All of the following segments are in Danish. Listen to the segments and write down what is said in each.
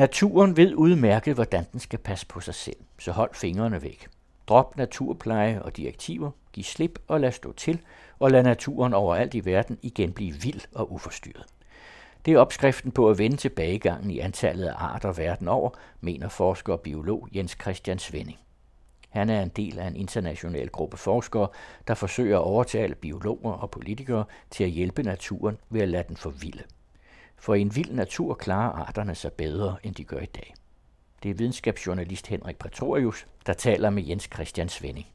Naturen ved udmærket, hvordan den skal passe på sig selv, så hold fingrene væk. Drop naturpleje og direktiver, giv slip og lad stå til, og lad naturen overalt i verden igen blive vild og uforstyrret. Det er opskriften på at vende tilbagegangen i antallet af arter verden over, mener forsker og biolog Jens Christian Svending. Han er en del af en international gruppe forskere, der forsøger at overtale biologer og politikere til at hjælpe naturen ved at lade den forvilde. For i en vild natur klarer arterne sig bedre, end de gør i dag. Det er videnskabsjournalist Henrik Pretorius, der taler med Jens Christian Svending.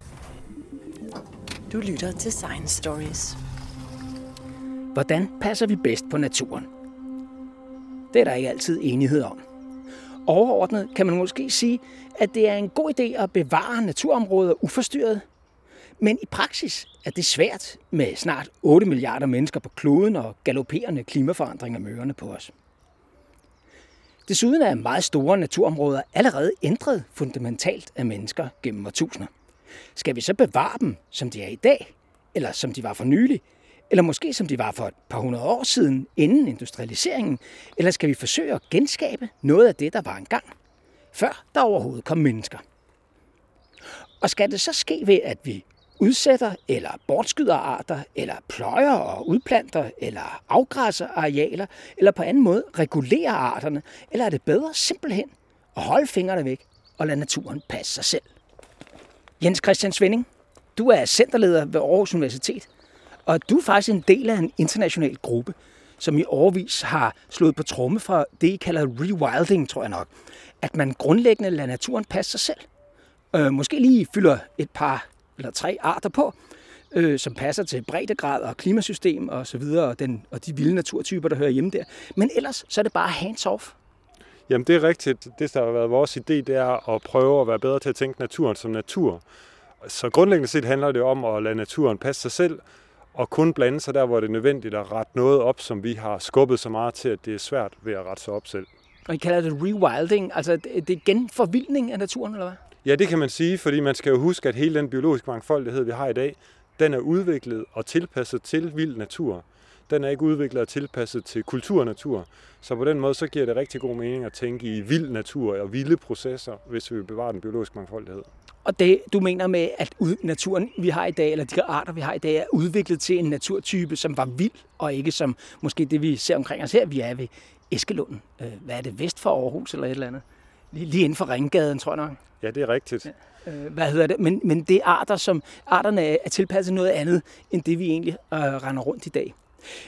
Du lytter til Science Stories. Hvordan passer vi bedst på naturen? Det er der ikke altid enighed om. Overordnet kan man måske sige, at det er en god idé at bevare naturområder uforstyrret. Men i praksis er det svært med snart 8 milliarder mennesker på kloden og galopperende klimaforandringer mørende på os. Desuden er meget store naturområder allerede ændret fundamentalt af mennesker gennem årtusinder. Skal vi så bevare dem, som de er i dag, eller som de var for nylig, eller måske som de var for et par hundrede år siden, inden industrialiseringen, eller skal vi forsøge at genskabe noget af det, der var engang, før der overhovedet kom mennesker? Og skal det så ske ved, at vi udsætter eller bortskyder arter, eller pløjer og udplanter, eller afgræsser arealer, eller på anden måde regulerer arterne, eller er det bedre simpelthen at holde fingrene væk og lade naturen passe sig selv? Jens Christian Svending, du er centerleder ved Aarhus Universitet, og du er faktisk en del af en international gruppe, som i årvis har slået på tromme for det, I kalder rewilding, tror jeg nok. At man grundlæggende lader naturen passe sig selv. Øh, måske lige fylder et par eller tre arter på, øh, som passer til breddegrad og klimasystem og så videre, og, den, og de vilde naturtyper, der hører hjemme der. Men ellers så er det bare hands-off. Jamen det er rigtigt. Det, der har været vores idé, det er at prøve at være bedre til at tænke naturen som natur. Så grundlæggende set handler det om at lade naturen passe sig selv, og kun blande sig der, hvor det er nødvendigt at rette noget op, som vi har skubbet så meget til, at det er svært ved at rette sig op selv. Og I kalder det rewilding, altså det er genforvildning af naturen, eller hvad? Ja, det kan man sige, fordi man skal jo huske, at hele den biologiske mangfoldighed, vi har i dag, den er udviklet og tilpasset til vild natur. Den er ikke udviklet og tilpasset til kulturnatur. Så på den måde så giver det rigtig god mening at tænke i vild natur og vilde processer, hvis vi vil bevare den biologiske mangfoldighed. Og det, du mener med, at naturen, vi har i dag, eller de arter, vi har i dag, er udviklet til en naturtype, som var vild, og ikke som måske det, vi ser omkring os her. Vi er ved Eskelunden. Øh, hvad er det, vest for Aarhus eller et eller andet? Lige inden for Ringgaden, tror jeg nok. Ja, det er rigtigt. Ja. Øh, hvad hedder det? Men, men det er arter, som arterne er tilpasset noget andet, end det vi egentlig øh, render rundt i dag.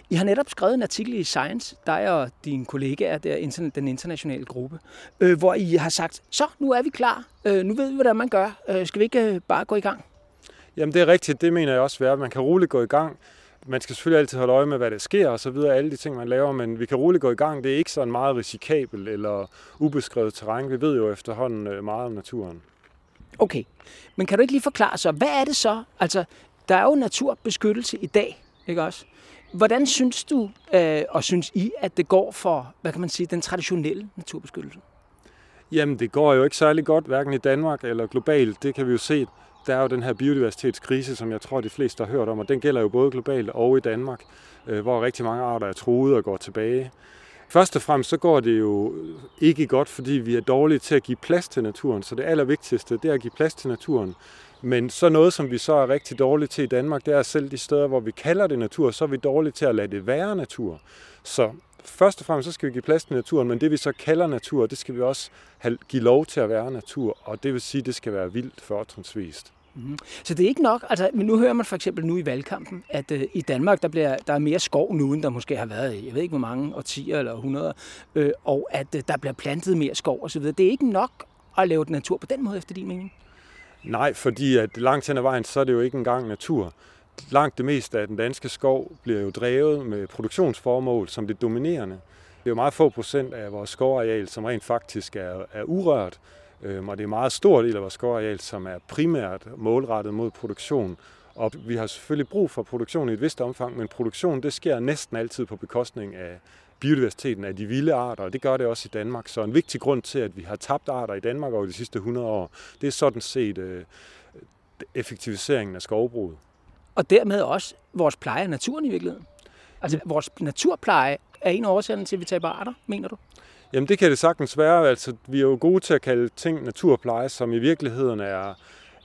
I har netop skrevet en artikel i Science, dig og dine kollegaer der, den internationale gruppe, øh, hvor I har sagt, så nu er vi klar, øh, nu ved vi, hvordan man gør, øh, skal vi ikke øh, bare gå i gang? Jamen det er rigtigt, det mener jeg også, at man kan roligt gå i gang. Man skal selvfølgelig altid holde øje med, hvad der sker og så videre, alle de ting, man laver, men vi kan roligt gå i gang. Det er ikke sådan meget risikabelt eller ubeskrevet terræn. Vi ved jo efterhånden øh, meget om naturen. Okay, men kan du ikke lige forklare så, hvad er det så? Altså, der er jo naturbeskyttelse i dag, ikke også? Hvordan synes du, øh, og synes I, at det går for, hvad kan man sige, den traditionelle naturbeskyttelse? Jamen, det går jo ikke særlig godt, hverken i Danmark eller globalt. Det kan vi jo se. Der er jo den her biodiversitetskrise, som jeg tror, de fleste har hørt om, og den gælder jo både globalt og i Danmark, øh, hvor rigtig mange arter er truet og går tilbage. Først og fremmest så går det jo ikke godt, fordi vi er dårlige til at give plads til naturen. Så det allervigtigste, det er at give plads til naturen. Men så noget, som vi så er rigtig dårlige til i Danmark, det er selv de steder, hvor vi kalder det natur, så er vi dårlige til at lade det være natur. Så først og fremmest så skal vi give plads til naturen, men det vi så kalder natur, det skal vi også have, give lov til at være natur, og det vil sige, at det skal være vildt fortrinsvist. Mm-hmm. Så det er ikke nok, altså men nu hører man for eksempel nu i valgkampen, at øh, i Danmark der, bliver, der er mere skov nu, end der måske har været, jeg ved ikke hvor mange årtier eller 100, øh, og at øh, der bliver plantet mere skov osv. Det er ikke nok at lave natur på den måde, efter din mening? Nej, fordi at langt hen ad vejen, så er det jo ikke engang natur. Langt det meste af den danske skov bliver jo drevet med produktionsformål som det dominerende. Det er jo meget få procent af vores skovareal, som rent faktisk er, er urørt, og det er meget stor del af vores skovareal, som er primært målrettet mod produktion. Og vi har selvfølgelig brug for produktion i et vist omfang, men produktion det sker næsten altid på bekostning af, biodiversiteten af de vilde arter, og det gør det også i Danmark. Så en vigtig grund til, at vi har tabt arter i Danmark over de sidste 100 år, det er sådan set øh, effektiviseringen af skovbruget. Og dermed også vores pleje af naturen i virkeligheden. Altså vores naturpleje er en af årsagerne til, at vi taber arter, mener du? Jamen det kan det sagtens være. Altså, vi er jo gode til at kalde ting naturpleje, som i virkeligheden er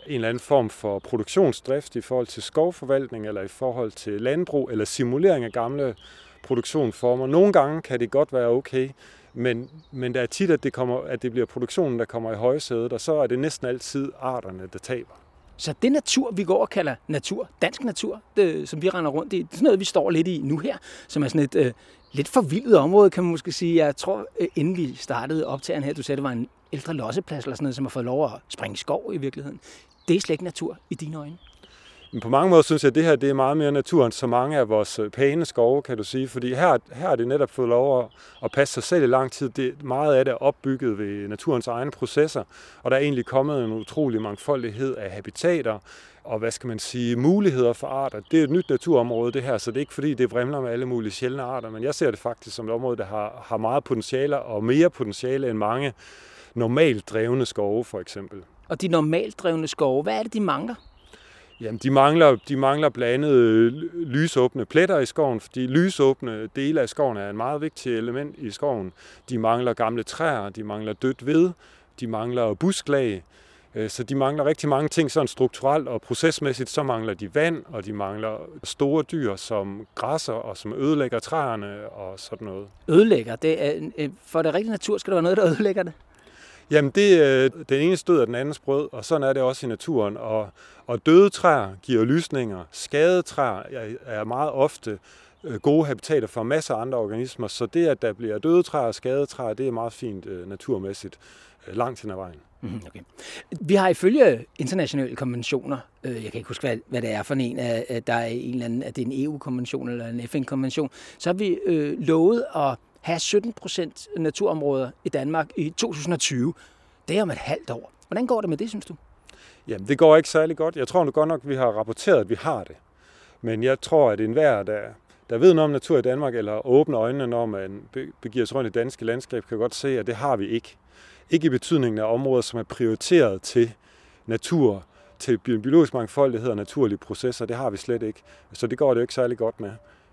en eller anden form for produktionsdrift i forhold til skovforvaltning eller i forhold til landbrug eller simulering af gamle produktionsformer. Nogle gange kan det godt være okay, men, men der er tit, at det, kommer, at det bliver produktionen, der kommer i højsædet, og så er det næsten altid arterne, der taber. Så det natur, vi går og kalder natur, dansk natur, det, som vi render rundt i, det er sådan noget, vi står lidt i nu her, som er sådan et øh, lidt forvildet område, kan man måske sige. Jeg tror, øh, inden vi startede optageren her, du sagde, det var en ældre losseplads eller sådan noget, som har fået lov at springe skov i virkeligheden. Det er slet ikke natur i dine øjne. Men på mange måder synes jeg, at det her det er meget mere natur end så mange af vores øh, pæne skove, kan du sige. Fordi her, her er det netop fået lov at, at passe sig selv i lang tid. Det, meget af det er opbygget ved naturens egne processer, og der er egentlig kommet en utrolig mangfoldighed af habitater, og hvad skal man sige, muligheder for arter. Det er et nyt naturområde, det her, så det er ikke fordi, det vrimler med alle mulige sjældne arter, men jeg ser det faktisk som et område, der har, har meget potentiale, og mere potentiale end mange normalt drevne skove, for eksempel. Og de normalt drevne skove, hvad er det, de mangler? Jamen, de mangler, de mangler blandt andet lysåbne pletter i skoven, fordi lysåbne dele af skoven er en meget vigtig element i skoven. De mangler gamle træer, de mangler dødt ved, de mangler busklag, så de mangler rigtig mange ting sådan strukturelt og procesmæssigt. Så mangler de vand, og de mangler store dyr som græsser og som ødelægger træerne og sådan noget. Ødelægger? Det er, øh, for det rigtige natur skal der være noget, der ødelægger det? Jamen, det, øh, den ene stød af den andens brød, og sådan er det også i naturen. Og, og døde træer giver lysninger. Skadede træer er meget ofte øh, gode habitater for masser af andre organismer, så det, at der bliver døde træer og skadede træer, det er meget fint øh, naturmæssigt langt hen ad vejen. Mm, okay. Vi har ifølge internationale konventioner, øh, jeg kan ikke huske, hvad, hvad det er for en, at der er en eller anden, at det er en EU-konvention eller en FN-konvention, så har vi øh, lovet at have 17 procent naturområder i Danmark i 2020. Det er om et halvt år. Hvordan går det med det, synes du? Jamen, det går ikke særlig godt. Jeg tror nu godt nok, at vi har rapporteret, at vi har det. Men jeg tror, at enhver, der, der ved noget om natur i Danmark, eller åbner øjnene, når man begiver sig rundt i danske landskab, kan godt se, at det har vi ikke. Ikke i betydningen af områder, som er prioriteret til natur, til biologisk mangfoldighed og naturlige processer. Det har vi slet ikke. Så det går det jo ikke særlig godt med,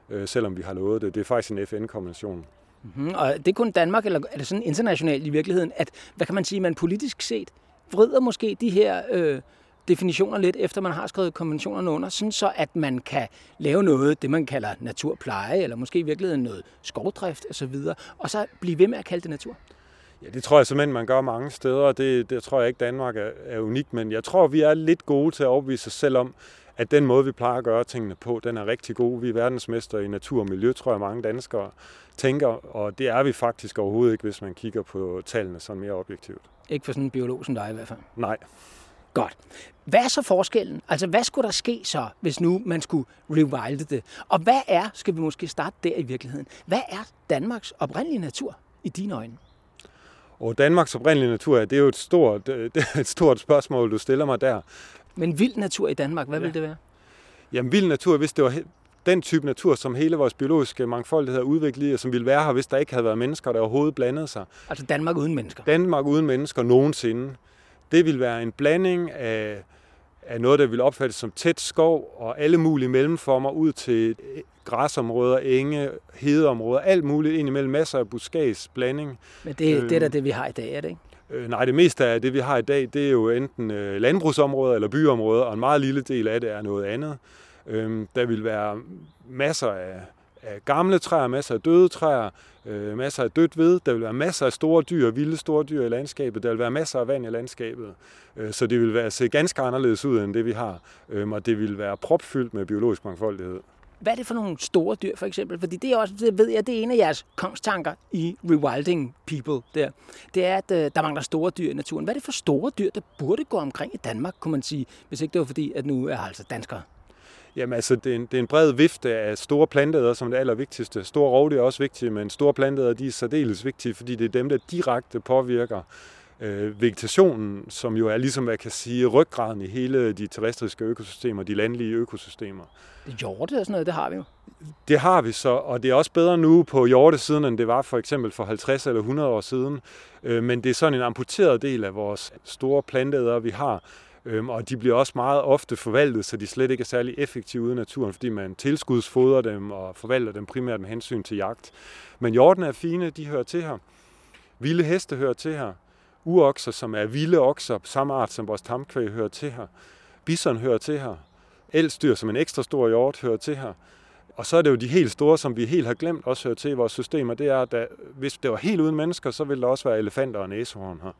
øh, selvom vi har lovet det. Det er faktisk en FN-konvention. Mm-hmm. Og det er kun Danmark, eller er det sådan internationalt i virkeligheden, at, hvad kan man sige, man politisk set vrider måske de her øh, definitioner lidt, efter man har skrevet konventionerne under, sådan så at man kan lave noget, det man kalder naturpleje, eller måske i virkeligheden noget skovdrift osv., og så blive ved med at kalde det natur? Ja, det tror jeg simpelthen, man gør mange steder. Det, det tror jeg ikke, Danmark er, er unik, men jeg tror, vi er lidt gode til at overbevise os selv om, at den måde, vi plejer at gøre tingene på, den er rigtig god. Vi er verdensmester i natur og miljø, tror jeg, mange danskere tænker, og det er vi faktisk overhovedet ikke, hvis man kigger på tallene sådan mere objektivt. Ikke for sådan en biolog som dig i hvert fald? Nej. Godt. Hvad er så forskellen? Altså, hvad skulle der ske så, hvis nu man skulle rewilde det? Og hvad er, skal vi måske starte der i virkeligheden, hvad er Danmarks oprindelige natur i dine øjne? Og Danmarks oprindelige natur, det er jo et stort, det er et stort spørgsmål, du stiller mig der. Men vild natur i Danmark, hvad ja. vil det være? Jamen vild natur, hvis det var den type natur, som hele vores biologiske mangfoldighed er udviklet i, og som ville være her, hvis der ikke havde været mennesker, der overhovedet blandede sig. Altså Danmark uden mennesker? Danmark uden mennesker nogensinde. Det vil være en blanding af, af noget, der vil opfattes som tæt skov og alle mulige mellemformer ud til græsområder, enge, hedeområder, alt muligt ind imellem masser af buskads blanding. Men det, øh, det er da det, vi har i dag, er det ikke? Øh, nej, det meste af det, vi har i dag, det er jo enten øh, landbrugsområder eller byområder, og en meget lille del af det er noget andet. Øh, der vil være masser af, af gamle træer, masser af døde træer, øh, masser af dødt ved. Der vil være masser af store dyr, vilde store dyr i landskabet. Der vil være masser af vand i landskabet. Øh, så det vil være, se ganske anderledes ud end det, vi har. Øh, og det vil være propfyldt med biologisk mangfoldighed. Hvad er det for nogle store dyr, for eksempel? Fordi det er også, det ved jeg, det er en af jeres kongstanker i Rewilding People der. Det er, at øh, der mangler store dyr i naturen. Hvad er det for store dyr, der burde gå omkring i Danmark, kunne man sige, hvis ikke det var fordi, at nu er altså danskere? Jamen altså, det er, en, det er en bred vifte af store planteæder, som er det allervigtigste. Store rovdyr er også vigtige, men store planteæder, de er særdeles vigtige, fordi det er dem, der direkte påvirker øh, vegetationen, som jo er ligesom, hvad jeg kan sige, ryggraden i hele de terrestriske økosystemer, de landlige økosystemer. Hjorte og sådan noget, det har vi jo. Det har vi så, og det er også bedre nu på hjortesiden, end det var for eksempel for 50 eller 100 år siden. Øh, men det er sådan en amputeret del af vores store planteæder, vi har. Øhm, og de bliver også meget ofte forvaltet, så de slet ikke er særlig effektive ude i naturen, fordi man tilskudsfoder dem og forvalter dem primært med hensyn til jagt. Men jorden er fine, de hører til her. Vilde heste hører til her. Urokser, som er vilde okser, samme art som vores tamkvæg, hører til her. Bison hører til her. Elstyr, som en ekstra stor hjort, hører til her. Og så er det jo de helt store, som vi helt har glemt også hører til i vores systemer, det er, at hvis det var helt uden mennesker, så ville der også være elefanter og næsehorn her.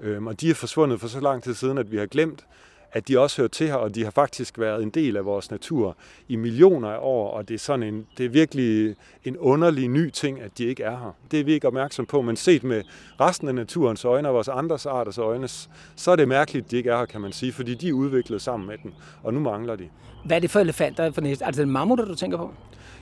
Øhm, og de er forsvundet for så lang tid siden, at vi har glemt, at de også hører til her, og de har faktisk været en del af vores natur i millioner af år, og det er sådan en, det er virkelig en underlig ny ting, at de ikke er her. Det er vi ikke opmærksom på, men set med resten af naturens øjne og vores andres arters øjne, så er det mærkeligt, at de ikke er her, kan man sige, fordi de er udviklet sammen med den, og nu mangler de. Hvad er det for elefanter for næste? Altså, er det mammutter, du tænker på?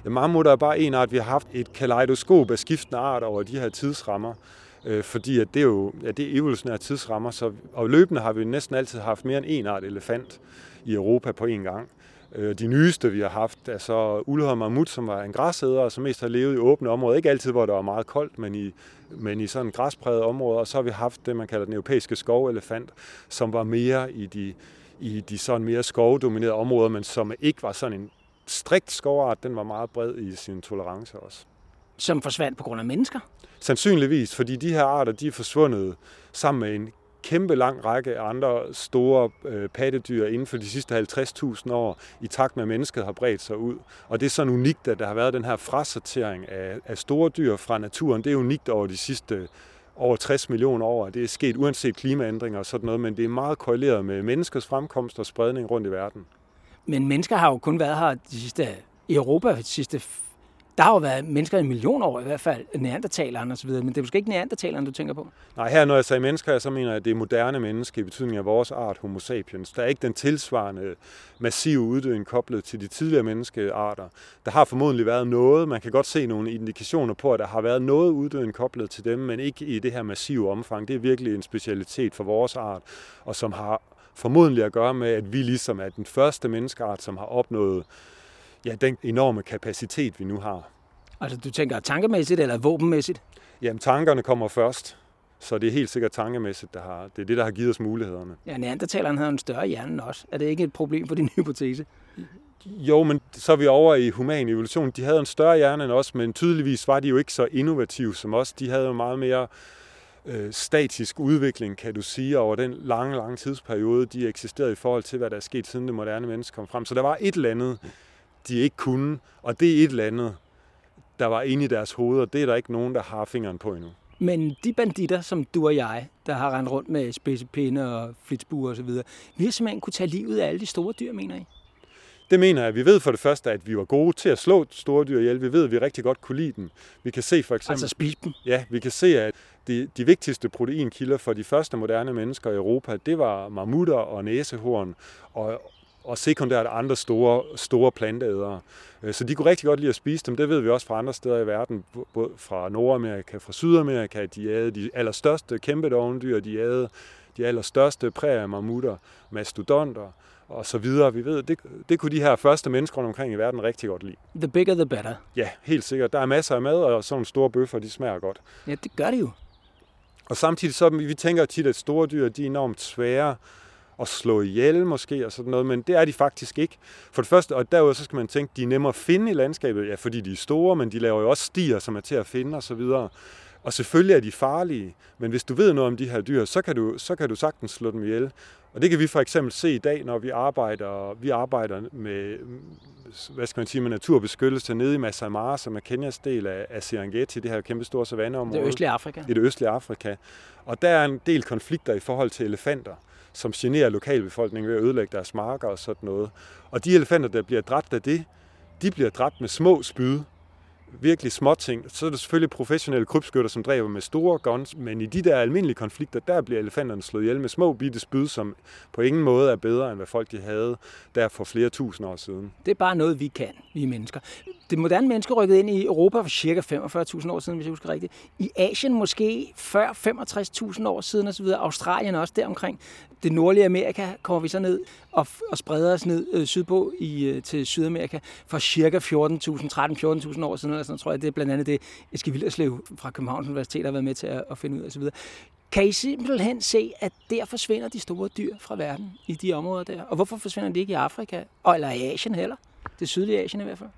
Ja, mammutter er bare en art. Vi har haft et kaleidoskop af skiftende arter over de her tidsrammer øh, fordi at det er jo ja, det er evolutionære tidsrammer, så, og løbende har vi næsten altid haft mere end en art elefant i Europa på en gang. Øh, de nyeste, vi har haft, er så Ulholm mammut, som var en græsæder, som mest har levet i åbne områder. Ikke altid, hvor det var meget koldt, men i, men i sådan græspræget områder. Og så har vi haft det, man kalder den europæiske skovelefant, som var mere i de, i de sådan mere skovdominerede områder, men som ikke var sådan en strikt skovart. Den var meget bred i sin tolerance også. Som forsvandt på grund af mennesker? Sandsynligvis, fordi de her arter de er forsvundet sammen med en kæmpe lang række andre store øh, pattedyr inden for de sidste 50.000 år, i takt med at mennesket har bredt sig ud. Og det er sådan unikt, at der har været den her frasortering af, af store dyr fra naturen. Det er unikt over de sidste over 60 millioner år. Det er sket uanset klimaændringer og sådan noget, men det er meget korreleret med menneskets fremkomst og spredning rundt i verden. Men mennesker har jo kun været her de sidste, i Europa de sidste der har jo været mennesker i millioner år i hvert fald, neandertalerne osv., men det er måske ikke neandertalerne, du tænker på? Nej, her når jeg siger mennesker, så mener jeg, at det er moderne mennesker i betydning af vores art, homo sapiens. Der er ikke den tilsvarende massive uddøen koblet til de tidligere menneskearter. Der har formodentlig været noget, man kan godt se nogle indikationer på, at der har været noget uddøen koblet til dem, men ikke i det her massive omfang. Det er virkelig en specialitet for vores art, og som har formodentlig at gøre med, at vi ligesom er den første menneskeart, som har opnået ja, den enorme kapacitet, vi nu har. Altså du tænker tankemæssigt eller våbenmæssigt? Jamen tankerne kommer først, så det er helt sikkert tankemæssigt, der har, det er det, der har givet os mulighederne. Ja, neandertaleren havde en større hjerne også. Er det ikke et problem for din hypotese? Jo, men så er vi over i human evolution. De havde en større hjerne end os, men tydeligvis var de jo ikke så innovative som os. De havde jo meget mere øh, statisk udvikling, kan du sige, over den lange, lange tidsperiode, de eksisterede i forhold til, hvad der er sket siden det moderne menneske kom frem. Så der var et eller andet, de ikke kunne, og det er et eller andet, der var inde i deres hoveder. Det er der ikke nogen, der har fingeren på endnu. Men de banditter, som du og jeg, der har rendt rundt med spidsepinde og flitsbuer osv., vi har simpelthen kunne tage livet af alle de store dyr, mener I? Det mener jeg. Vi ved for det første, at vi var gode til at slå store dyr ihjel. Vi ved, at vi rigtig godt kunne lide dem. Vi kan se for eksempel... Altså spise dem? Ja, vi kan se, at de, de vigtigste proteinkilder for de første moderne mennesker i Europa, det var mammutter og næsehorn. Og, og sekundært andre store, store planteædere. Øh, så de kunne rigtig godt lide at spise dem. Det ved vi også fra andre steder i verden, både fra Nordamerika, fra Sydamerika. De æde de allerstørste kæmpe dovendyr, de æde de allerstørste mammutter, mastodonter og så videre. Vi ved, det, det kunne de her første mennesker rundt omkring i verden rigtig godt lide. The bigger the better. Ja, helt sikkert. Der er masser af mad, og sådan store bøffer, de smager godt. Ja, det gør de jo. Og samtidig så, vi tænker tit, at store dyr, de er enormt svære at slå ihjel måske og sådan noget, men det er de faktisk ikke. For det første, og derudover så skal man tænke, de er nemmere at finde i landskabet, ja, fordi de er store, men de laver jo også stier, som er til at finde og så videre. Og selvfølgelig er de farlige, men hvis du ved noget om de her dyr, så kan du, så kan du sagtens slå dem ihjel. Og det kan vi for eksempel se i dag, når vi arbejder, vi arbejder med, hvad skal man sige, med naturbeskyttelse nede i Masai Mara, som er Kenyas del af, af Serengeti, det her kæmpe store savanneområde. Det østlige Afrika. I det østlige Afrika. Og der er en del konflikter i forhold til elefanter som generer lokalbefolkningen ved at ødelægge deres marker og sådan noget. Og de elefanter, der bliver dræbt af det, de bliver dræbt med små spyd, virkelig små ting. Så er der selvfølgelig professionelle krybskytter, som dræber med store guns, men i de der almindelige konflikter, der bliver elefanterne slået ihjel med små bitte spyd, som på ingen måde er bedre, end hvad folk de havde der for flere tusind år siden. Det er bare noget, vi kan, vi mennesker. Det moderne menneske rykkede ind i Europa for cirka 45.000 år siden, hvis jeg husker rigtigt. I Asien måske før 65.000 år siden osv. Australien også deromkring. Det nordlige Amerika kommer vi så ned og, og spreder os ned øh, sydpå i, øh, til Sydamerika for cirka 14.000, 13-14.000 år siden. Eller sådan, tror jeg, det er blandt andet det, Eske Villerslev fra Københavns Universitet har været med til at, at finde ud af osv. Kan I simpelthen se, at der forsvinder de store dyr fra verden i de områder der? Og hvorfor forsvinder de ikke i Afrika? Og, eller i Asien heller? Det sydlige Asien i hvert fald.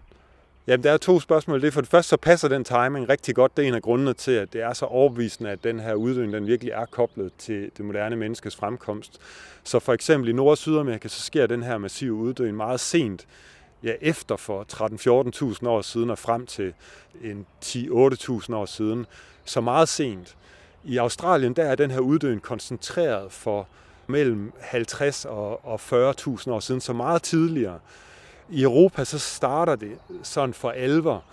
Jamen, der er to spørgsmål. Det er for det første, så passer den timing rigtig godt. Det er en af grundene til, at det er så overbevisende, at den her uddøen, den virkelig er koblet til det moderne menneskes fremkomst. Så for eksempel i Nord- og Sydamerika, så sker den her massive uddøen meget sent. Ja, efter for 13-14.000 år siden og frem til en 10-8.000 år siden. Så meget sent. I Australien, der er den her uddøen koncentreret for mellem 50 og 40.000 år siden, så meget tidligere. I Europa så starter det sådan for alvor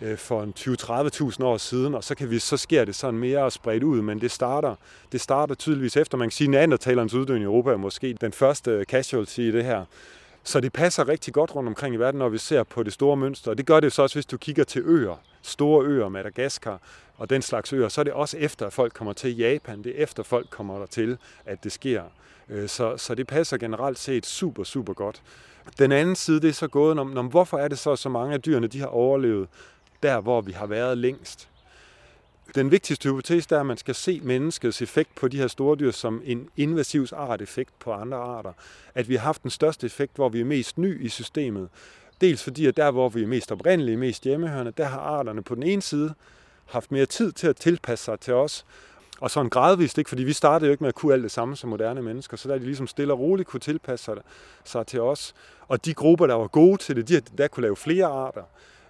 øh, for en 20-30.000 år siden, og så, kan vi, så sker det sådan mere spredt ud, men det starter, det starter tydeligvis efter. Man kan sige, at neandertalerens uddøen i Europa er måske den første casualty i det her. Så det passer rigtig godt rundt omkring i verden, når vi ser på det store mønster. Og det gør det så også, hvis du kigger til øer, store øer, Madagaskar og den slags øer, så er det også efter, at folk kommer til Japan. Det er efter, folk kommer der til, at det sker. Øh, så, så det passer generelt set super, super godt. Den anden side, det er så gået om, om hvorfor er det så, så mange af dyrene, de har overlevet der, hvor vi har været længst. Den vigtigste hypotese er, at man skal se menneskets effekt på de her store dyr som en invasiv art-effekt på andre arter. At vi har haft den største effekt, hvor vi er mest ny i systemet. Dels fordi, at der, hvor vi er mest oprindelige, mest hjemmehørende, der har arterne på den ene side haft mere tid til at tilpasse sig til os, og sådan gradvist, ikke? fordi vi startede jo ikke med at kunne alt det samme som moderne mennesker, så der de ligesom stille og roligt kunne tilpasse sig, sig til os. Og de grupper, der var gode til det, de der kunne lave flere arter.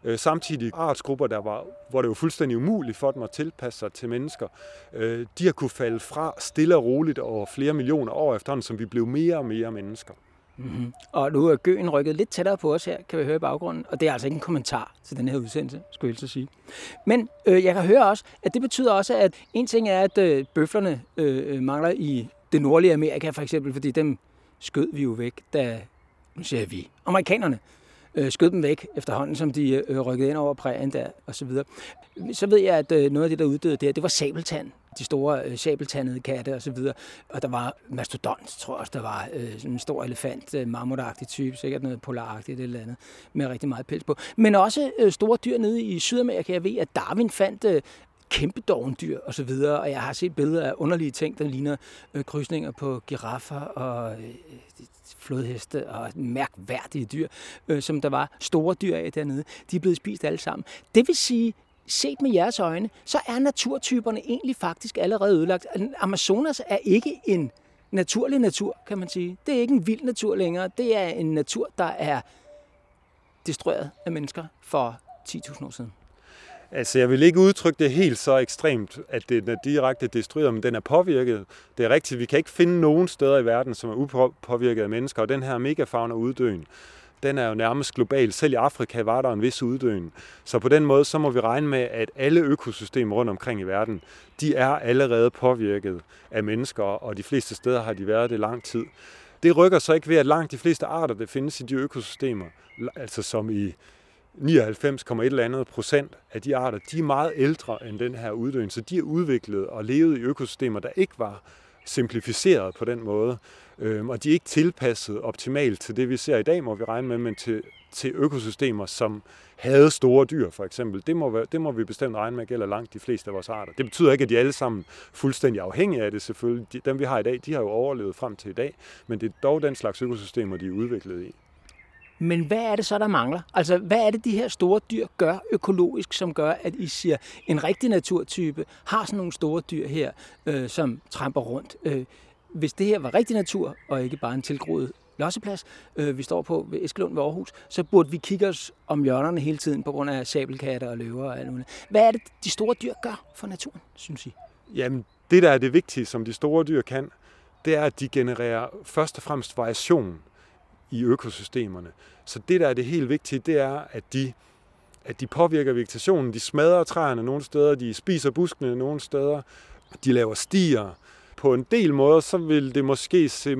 Øh, samtidig artsgrupper, der var, hvor det var fuldstændig umuligt for dem at tilpasse sig til mennesker, øh, de har kunne falde fra stille og roligt over flere millioner år efterhånden, som vi blev mere og mere mennesker. Mm-hmm. Og nu er Gøen rykket lidt tættere på os her, kan vi høre i baggrunden. Og det er altså ikke en kommentar til den her udsendelse, skulle jeg så sige. Men øh, jeg kan høre også, at det betyder også, at en ting er, at øh, bøflerne øh, øh, mangler i det nordlige Amerika for eksempel, fordi dem skød vi jo væk, da, nu siger vi, amerikanerne øh, skød dem væk efterhånden, som de øh, rykkede ind over prærien der og så videre. Så ved jeg, at øh, noget af det, der uddøde der, det var sabeltand de store øh, sabeltandede katte og så videre. Og der var mastodont, tror jeg også, der var øh, sådan en stor elefant, øh, mammutagtig type, sikkert noget polaragtigt eller andet, med rigtig meget pels på. Men også øh, store dyr nede i Sydamerika. Jeg ved, at Darwin fandt øh, kæmpe dovendyr og så videre, og jeg har set billeder af underlige ting, der ligner øh, krydsninger på giraffer og øh, flodheste og mærkværdige dyr, øh, som der var store dyr af dernede. De er blevet spist alle sammen. Det vil sige, set med jeres øjne, så er naturtyperne egentlig faktisk allerede ødelagt. Amazonas er ikke en naturlig natur, kan man sige. Det er ikke en vild natur længere. Det er en natur, der er destrueret af mennesker for 10.000 år siden. Altså, jeg vil ikke udtrykke det helt så ekstremt, at den er direkte destrueret, men den er påvirket. Det er rigtigt, vi kan ikke finde nogen steder i verden, som er upåvirket af mennesker, og den her megafauna uddøen, den er jo nærmest global. Selv i Afrika var der en vis uddøen. Så på den måde, så må vi regne med, at alle økosystemer rundt omkring i verden, de er allerede påvirket af mennesker, og de fleste steder har de været det lang tid. Det rykker så ikke ved, at langt de fleste arter, der findes i de økosystemer, altså som i 99,1 eller andet procent af de arter, de er meget ældre end den her uddøen, så de er udviklet og levet i økosystemer, der ikke var simplificeret på den måde. Øhm, og de er ikke tilpasset optimalt til det, vi ser i dag, må vi regne med, men til, til økosystemer, som havde store dyr, for eksempel. Det må, det må vi bestemt regne med gælder langt de fleste af vores arter. Det betyder ikke, at de alle sammen fuldstændig afhængige af det, selvfølgelig. De, dem, vi har i dag, de har jo overlevet frem til i dag, men det er dog den slags økosystemer, de er udviklet i. Men hvad er det så, der mangler? Altså, hvad er det, de her store dyr gør økologisk, som gør, at I siger, en rigtig naturtype har sådan nogle store dyr her, øh, som tramper rundt. Øh, hvis det her var rigtig natur, og ikke bare en tilgroet losseplads, øh, vi står på ved Eskelund ved Aarhus, så burde vi kigge os om hjørnerne hele tiden på grund af sabelkatter og løver og alt muligt. Hvad er det, de store dyr gør for naturen, synes I? Jamen, det der er det vigtige, som de store dyr kan, det er, at de genererer først og fremmest variation i økosystemerne. Så det, der er det helt vigtige, det er, at de, at de påvirker vegetationen. De smadrer træerne nogle steder, de spiser buskene nogle steder, de laver stier. På en del måder, så vil det måske se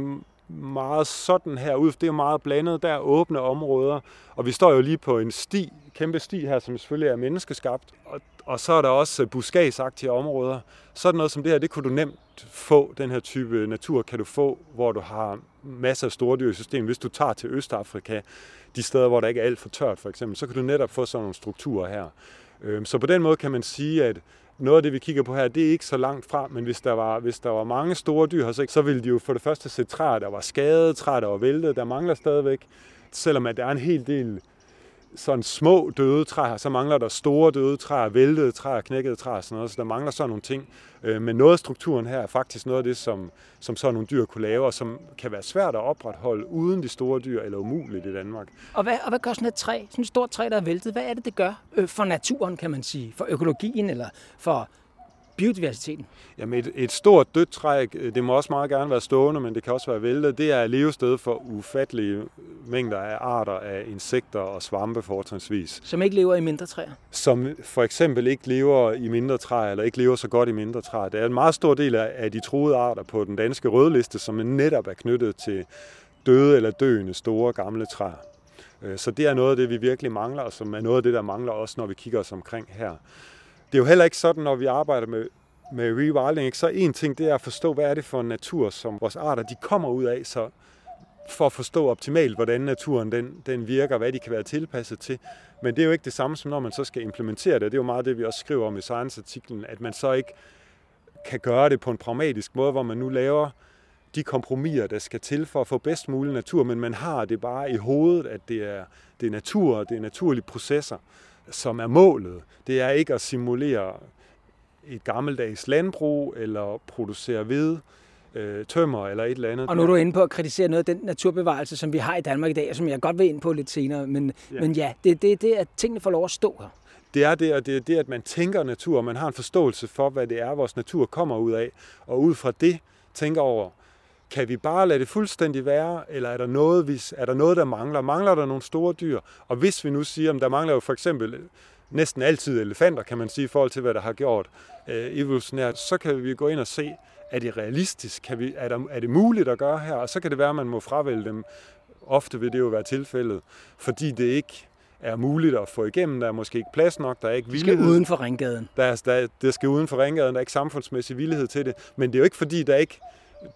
meget sådan her ud. Det er meget blandet. Der er åbne områder, og vi står jo lige på en sti, kæmpe sti her, som selvfølgelig er menneskeskabt. Og, og så er der også øh, buskagsagtige områder. Sådan noget som det her, det kunne du nemt få, den her type natur kan du få, hvor du har masser af store dyr i systemet. Hvis du tager til Østafrika, de steder, hvor der ikke er alt for tørt for eksempel, så kan du netop få sådan nogle strukturer her. Øhm, så på den måde kan man sige, at, noget af det, vi kigger på her, det er ikke så langt fra, men hvis der var, hvis der var mange store dyr her, så ville de jo for det første se træer, der var skadet, træer, der var væltet, der mangler stadigvæk. Selvom at der er en hel del sådan små døde træer, så mangler der store døde træer, væltede træer, knækkede træer og sådan noget, så der mangler sådan nogle ting. Øh, men noget af strukturen her er faktisk noget af det, som, som sådan nogle dyr kunne lave, og som kan være svært at opretholde uden de store dyr, eller umuligt i Danmark. Og hvad, og hvad gør sådan et træ, sådan et stort træ, der er væltet, hvad er det, det gør øh, for naturen, kan man sige, for økologien, eller for biodiversiteten? Jamen et, et stort dødt træ, det må også meget gerne være stående, men det kan også være væltet. Det er levested for ufattelige mængder af arter af insekter og svampe fortrinsvis. Som ikke lever i mindre træer? Som for eksempel ikke lever i mindre træer, eller ikke lever så godt i mindre træer. Det er en meget stor del af de truede arter på den danske rødliste, som netop er knyttet til døde eller døende store gamle træer. Øh, så det er noget af det, vi virkelig mangler, og som er noget af det, der mangler også, når vi kigger os omkring her det er jo heller ikke sådan, når vi arbejder med, med rewilding, ikke? så en ting det er at forstå, hvad er det for en natur, som vores arter de kommer ud af, så for at forstå optimalt, hvordan naturen den, den virker, hvad de kan være tilpasset til. Men det er jo ikke det samme som når man så skal implementere det. Det er jo meget det, vi også skriver om i Science-artiklen, at man så ikke kan gøre det på en pragmatisk måde, hvor man nu laver de kompromiser, der skal til for at få bedst mulig natur, men man har det bare i hovedet, at det er, det er natur, det er naturlige processer som er målet. Det er ikke at simulere et gammeldags landbrug eller producere ved, øh, tømmer eller et eller andet. Og nu er du inde på at kritisere noget af den naturbevarelse, som vi har i Danmark i dag, og som jeg godt vil ind på lidt senere. Men ja, men ja det er det, det, at tingene får lov at stå her. Det er det, og det er det, at man tænker natur, og man har en forståelse for, hvad det er, vores natur kommer ud af, og ud fra det tænker over, kan vi bare lade det fuldstændig være, eller er der noget, hvis, er der, noget der mangler? Mangler der nogle store dyr? Og hvis vi nu siger, at der mangler jo for eksempel næsten altid elefanter, kan man sige, i forhold til, hvad der har gjort øh, evolutionært, så kan vi gå ind og se, er det realistisk? Kan vi, er, der, er det muligt at gøre her? Og så kan det være, at man må fravælge dem. Ofte vil det jo være tilfældet, fordi det ikke er muligt at få igennem. Der er måske ikke plads nok, der er ikke villighed. Det skal uden for ringgaden. Der er, der, det skal uden for ringgaden, der er ikke samfundsmæssig villighed til det. Men det er jo ikke fordi, der ikke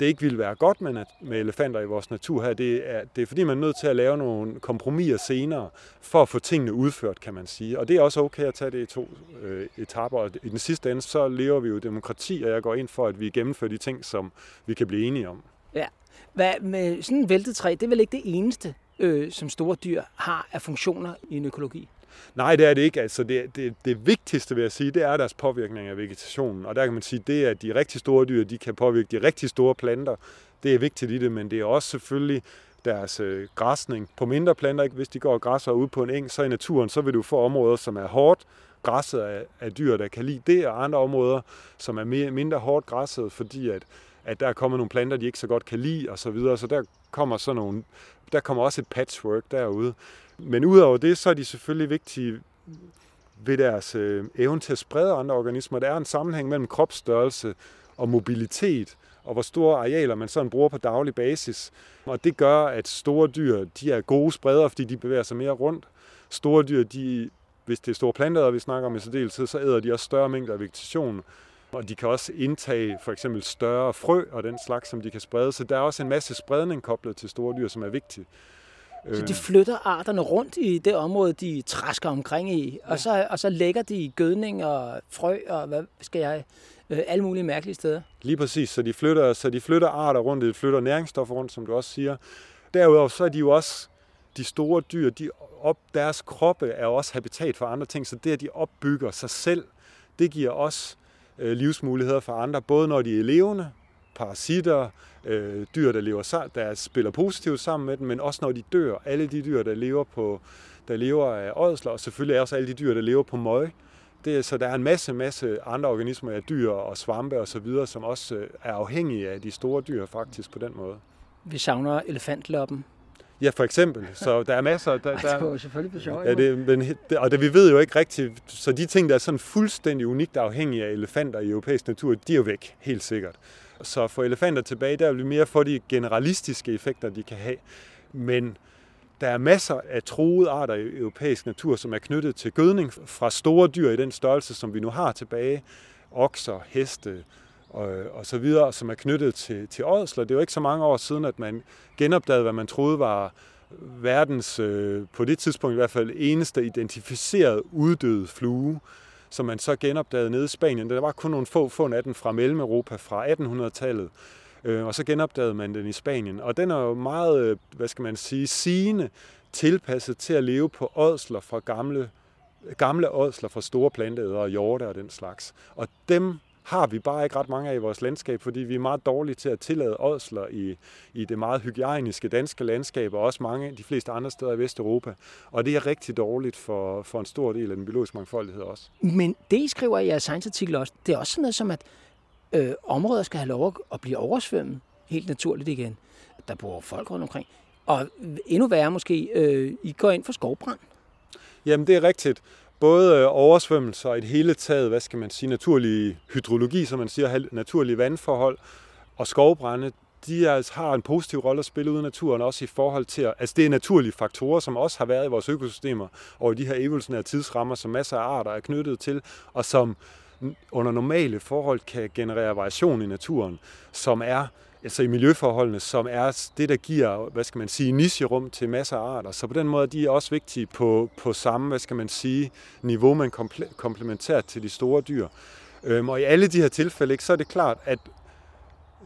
det ikke ville være godt med, med elefanter i vores natur her. Det er, det er fordi, man er nødt til at lave nogle kompromiser senere, for at få tingene udført, kan man sige. Og det er også okay at tage det i to øh, etapper. Og i den sidste ende, så lever vi jo demokrati, og jeg går ind for, at vi gennemfører de ting, som vi kan blive enige om. Ja. Hvad med sådan en væltet træ, det er vel ikke det eneste, øh, som store dyr har af funktioner i en økologi? Nej, det er det ikke. Altså, det, det, det vigtigste, vil jeg sige, det er deres påvirkning af vegetationen. Og der kan man sige, det er, at de rigtig store dyr, de kan påvirke de rigtig store planter. Det er vigtigt i det, men det er også selvfølgelig deres øh, græsning på mindre planter. Ikke? Hvis de går og græsser ud på en eng, så i naturen, så vil du få områder, som er hårdt græsset af, af dyr, der kan lide det, og andre områder, som er mere, mindre hårdt græsset, fordi at, at der kommer nogle planter, de ikke så godt kan lide, og så videre. Så der kommer sådan nogle, der kommer også et patchwork derude. Men udover det, så er de selvfølgelig vigtige ved deres øh, evne til at sprede andre organismer. Der er en sammenhæng mellem kropsstørrelse og mobilitet, og hvor store arealer man sådan bruger på daglig basis. Og det gør, at store dyr de er gode spredere, fordi de bevæger sig mere rundt. Store dyr, de, hvis det er store planter, vi snakker om i særdeleshed, så æder de også større mængder af vegetation. Og de kan også indtage for eksempel større frø og den slags, som de kan sprede. Så der er også en masse spredning koblet til store dyr, som er vigtigt. Så de flytter arterne rundt i det område, de træsker omkring i, og, så, og så lægger de gødning og frø og hvad skal jeg, øh, alle mulige mærkelige steder. Lige præcis, så de flytter, så de flytter arter rundt, de flytter næringsstoffer rundt, som du også siger. Derudover så er de jo også, de store dyr, de op, deres kroppe er også habitat for andre ting, så det at de opbygger sig selv, det giver også øh, livsmuligheder for andre, både når de er levende, parasitter, øh, dyr, der, lever, der spiller positivt sammen med dem, men også når de dør. Alle de dyr, der lever, på, der lever af ådsler, og selvfølgelig også alle de dyr, der lever på møg. Det, så der er en masse, masse andre organismer af dyr og svampe og så videre, som også øh, er afhængige af de store dyr faktisk på den måde. Vi savner elefantloppen. Ja, for eksempel. Så der er masser... Der, der, det var selvfølgelig for sjov. Ja, det, men, det, og det, vi ved jo ikke rigtigt... Så de ting, der er sådan fuldstændig unikt afhængige af elefanter i europæisk natur, de er jo væk, helt sikkert. Så for elefanter tilbage, der vil vi mere få de generalistiske effekter, de kan have. Men der er masser af troede arter i europæisk natur, som er knyttet til gødning fra store dyr i den størrelse, som vi nu har tilbage. Okser, heste og, og så videre, som er knyttet til, til ådsler. Det er jo ikke så mange år siden, at man genopdagede, hvad man troede var verdens, øh, på det tidspunkt i hvert fald, eneste identificerede uddøde flue som man så genopdagede nede i Spanien. Der var kun nogle få fund af den fra Mellem-Europa fra 1800-tallet, øh, og så genopdagede man den i Spanien. Og den er jo meget, øh, hvad skal man sige, sigende tilpasset til at leve på ådsler fra gamle, gamle ådsler fra store planteæder og hjorte og den slags. Og dem har vi bare ikke ret mange af i vores landskab, fordi vi er meget dårlige til at tillade ådsler i, i det meget hygiejniske danske landskab, og også mange de fleste andre steder i Vesteuropa. Og det er rigtig dårligt for, for en stor del af den biologiske mangfoldighed også. Men det, I skriver i jeres science-artikel også, det er også sådan noget som, at øh, områder skal have lov at blive oversvømmet helt naturligt igen. Der bor folk rundt omkring. Og endnu værre måske, øh, I går ind for skovbrand. Jamen, det er rigtigt både øh, oversvømmelser og et hele taget, hvad skal man sige, naturlig hydrologi, som man siger, naturlige vandforhold og skovbrænde, de altså har en positiv rolle at spille ud i naturen, også i forhold til, at, altså det er naturlige faktorer, som også har været i vores økosystemer, og i de her evolutionære tidsrammer, som masser af arter er knyttet til, og som under normale forhold kan generere variation i naturen, som er altså i miljøforholdene, som er det, der giver, hvad skal man sige, nicherum til masser af arter. Så på den måde de er også vigtige på, på samme, hvad skal man sige, niveau, man komplementært til de store dyr. Øhm, og i alle de her tilfælde, ikke, så er det klart, at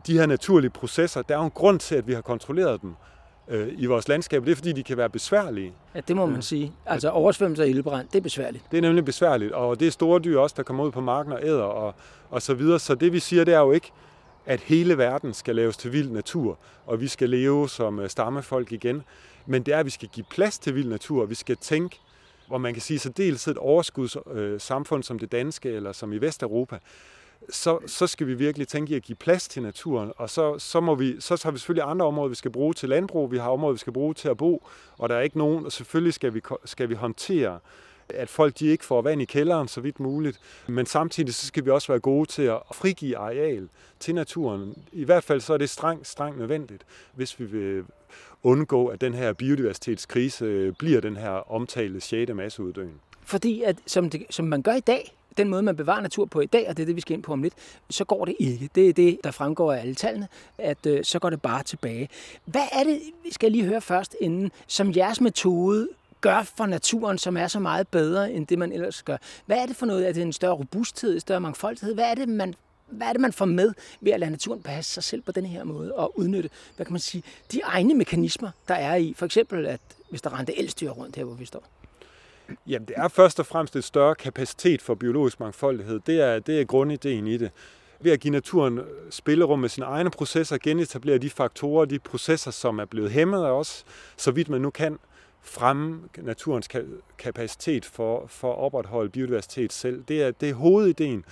de her naturlige processer, der er jo en grund til, at vi har kontrolleret dem øh, i vores landskab. Det er, fordi de kan være besværlige. Ja, det må man øh, sige. Altså oversvømmelse og ildbrand, det er besværligt. Det er nemlig besværligt, og det er store dyr også, der kommer ud på marken og æder og, og så videre. Så det vi siger, det er jo ikke, at hele verden skal laves til vild natur, og vi skal leve som øh, stammefolk igen. Men det er, at vi skal give plads til vild natur, og vi skal tænke, hvor man kan sige, så dels et overskudssamfund øh, som det danske, eller som i Vesteuropa, så, så skal vi virkelig tænke i at give plads til naturen, og så, så, må vi, så har vi selvfølgelig andre områder, vi skal bruge til landbrug, vi har områder, vi skal bruge til at bo, og der er ikke nogen, og selvfølgelig skal vi, skal vi håndtere at folk de ikke får vand i kælderen så vidt muligt. Men samtidig så skal vi også være gode til at frigive areal til naturen. I hvert fald så er det strengt, strengt nødvendigt, hvis vi vil undgå, at den her biodiversitetskrise øh, bliver den her omtalte 6. masseuddøen. Fordi at, som, det, som man gør i dag, den måde, man bevarer natur på i dag, og det er det, vi skal ind på om lidt, så går det ikke. Det er det, der fremgår af alle tallene, at øh, så går det bare tilbage. Hvad er det, vi skal lige høre først inden, som jeres metode gør for naturen, som er så meget bedre end det, man ellers gør? Hvad er det for noget? Er det en større robusthed, en større mangfoldighed? Hvad er det, man hvad er det, man får med ved at lade naturen passe sig selv på den her måde og udnytte, hvad kan man sige, de egne mekanismer, der er i. For eksempel, at hvis der rente elstyr rundt her, hvor vi står. Jamen, det er først og fremmest et større kapacitet for biologisk mangfoldighed. Det er, det er grundideen i det. Ved at give naturen spillerum med sine egne processer, genetablere de faktorer, de processer, som er blevet hæmmet af os, så vidt man nu kan, fremme naturens kapacitet for, for at opretholde biodiversitet selv. Det er, det er hovedideen.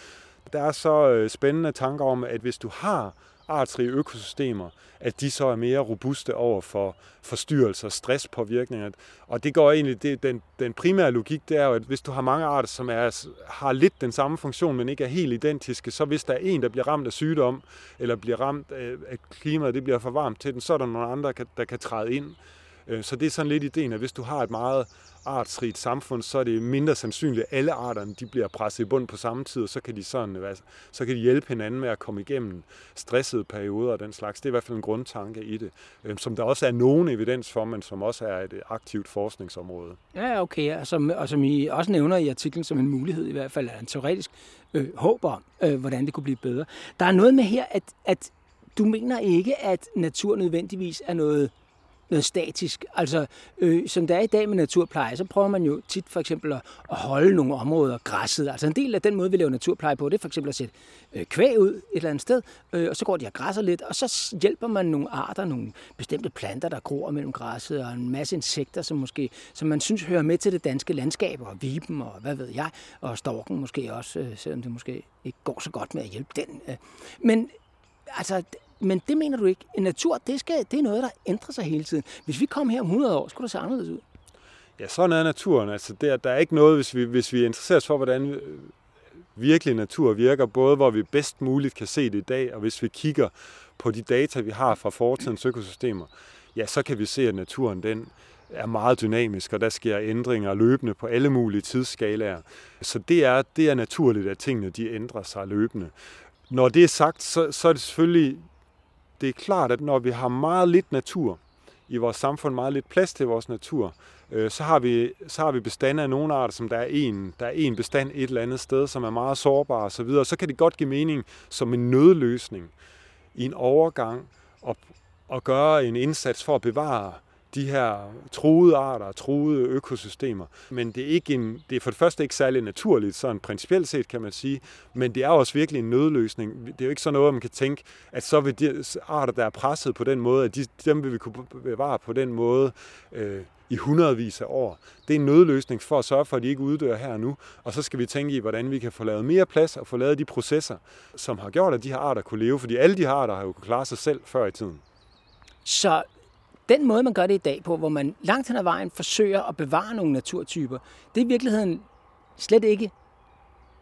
Der er så øh, spændende tanker om, at hvis du har artsrige økosystemer, at de så er mere robuste over for forstyrrelser, stresspåvirkninger. Og det går egentlig, det, den, den primære logik, det er jo, at hvis du har mange arter, som er, har lidt den samme funktion, men ikke er helt identiske, så hvis der er en, der bliver ramt af sygdom, eller bliver ramt af, at klimaet det bliver for varmt til den, så er der nogle andre, der kan, der kan træde ind Øh, så det er sådan lidt ideen, at hvis du har et meget artsrigt samfund, så er det mindre sandsynligt, at alle arterne de bliver presset i bund på samme tid, og så kan de, sådan, så kan de hjælpe hinanden med at komme igennem stressede perioder og den slags. Det er i hvert fald en grundtanke i det, øh, som der også er nogen evidens for, men som også er et øh, aktivt forskningsområde. Ja, okay, og som, og som I også nævner i artiklen som en mulighed, i hvert fald er en teoretisk øh, håb om, øh, hvordan det kunne blive bedre. Der er noget med her, at, at du mener ikke, at natur nødvendigvis er noget noget statisk. Altså, øh, som det er i dag med naturpleje, så prøver man jo tit for eksempel at, at holde nogle områder græsset. Altså en del af den måde, vi laver naturpleje på, det er for eksempel at sætte øh, kvæg ud et eller andet sted, øh, og så går de og græsser lidt, og så hjælper man nogle arter, nogle bestemte planter, der gror mellem græsset, og en masse insekter, som måske, som man synes hører med til det danske landskab, og viben, og hvad ved jeg, og storken måske også, øh, selvom det måske ikke går så godt med at hjælpe den. Øh. Men altså, men det mener du ikke. En natur, det, skal, det er noget, der ændrer sig hele tiden. Hvis vi kom her om 100 år, skulle det se anderledes ud. Ja, sådan er naturen. Altså, der, der er ikke noget, hvis vi, hvis vi interesserer os for, hvordan øh, virkelig natur virker, både hvor vi bedst muligt kan se det i dag, og hvis vi kigger på de data, vi har fra fortidens økosystemer, ja, så kan vi se, at naturen den er meget dynamisk, og der sker ændringer løbende på alle mulige tidsskalaer. Så det er, det er naturligt, at tingene de ændrer sig løbende. Når det er sagt, så, så er det selvfølgelig det er klart, at når vi har meget lidt natur i vores samfund meget lidt plads til vores natur. Øh, så har vi, så har vi bestande af nogle arter, som der er en, der er en bestand et eller andet sted, som er meget sårbar osv. Så, videre. så kan det godt give mening som en nødløsning i en overgang at, at gøre en indsats for at bevare de her truede arter, truede økosystemer. Men det er, ikke en, det er for det første ikke særlig naturligt, sådan principielt set kan man sige, men det er også virkelig en nødløsning. Det er jo ikke sådan noget, at man kan tænke, at så vil de arter, der er presset på den måde, at de, dem vil vi kunne bevare på den måde øh, i hundredvis af år. Det er en nødløsning for at sørge for, at de ikke uddør her og nu, og så skal vi tænke i, hvordan vi kan få lavet mere plads og få lavet de processer, som har gjort, at de her arter kunne leve, fordi alle de her arter har jo kunnet klare sig selv før i tiden. Så den måde, man gør det i dag på, hvor man langt hen ad vejen forsøger at bevare nogle naturtyper, det er i virkeligheden slet ikke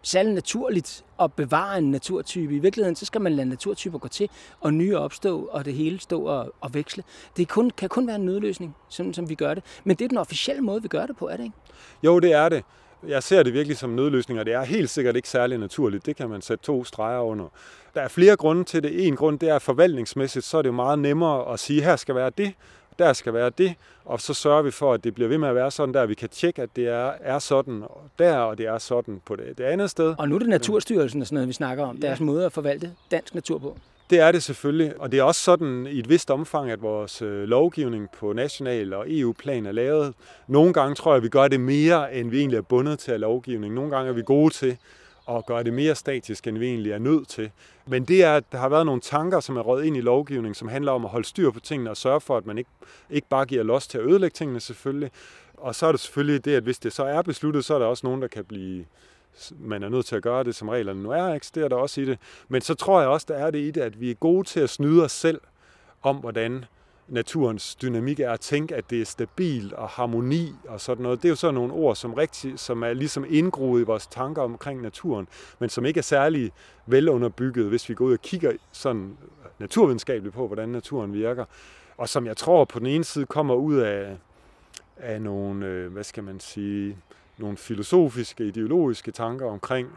særlig naturligt at bevare en naturtype. I virkeligheden, så skal man lade naturtyper gå til, og nye opstå, og det hele stå og, og veksle. Det kun, kan kun være en nødløsning, sådan som vi gør det. Men det er den officielle måde, vi gør det på, er det ikke? Jo, det er det. Jeg ser det virkelig som nødløsning, og det er helt sikkert ikke særlig naturligt. Det kan man sætte to streger under. Der er flere grunde til det. En grund, det er forvaltningsmæssigt, så er det jo meget nemmere at sige, her skal være det, der skal være det, og så sørger vi for, at det bliver ved med at være sådan der, vi kan tjekke, at det er, er sådan der, og det er sådan på det, det andet sted. Og nu er det Naturstyrelsen og sådan noget, vi snakker om, deres ja. måde at forvalte dansk natur på. Det er det selvfølgelig, og det er også sådan i et vist omfang, at vores øh, lovgivning på national og EU-plan er lavet. Nogle gange tror jeg, at vi gør det mere, end vi egentlig er bundet til af lovgivning. Nogle gange er vi gode til at gøre det mere statisk, end vi egentlig er nødt til. Men det er, at der har været nogle tanker, som er røget ind i lovgivningen, som handler om at holde styr på tingene og sørge for, at man ikke, ikke bare giver los til at ødelægge tingene selvfølgelig. Og så er det selvfølgelig det, at hvis det så er besluttet, så er der også nogen, der kan blive man er nødt til at gøre det, som reglerne nu er, eksisterer der også i det. Men så tror jeg også, der er det i det, at vi er gode til at snyde os selv om, hvordan naturens dynamik er at tænke, at det er stabil og harmoni og sådan noget. Det er jo sådan nogle ord, som, rigtig, som er ligesom indgroet i vores tanker omkring naturen, men som ikke er særlig velunderbygget, hvis vi går ud og kigger sådan naturvidenskabeligt på, hvordan naturen virker. Og som jeg tror på den ene side kommer ud af, af nogle, øh, hvad skal man sige, nogle filosofiske, ideologiske tanker omkring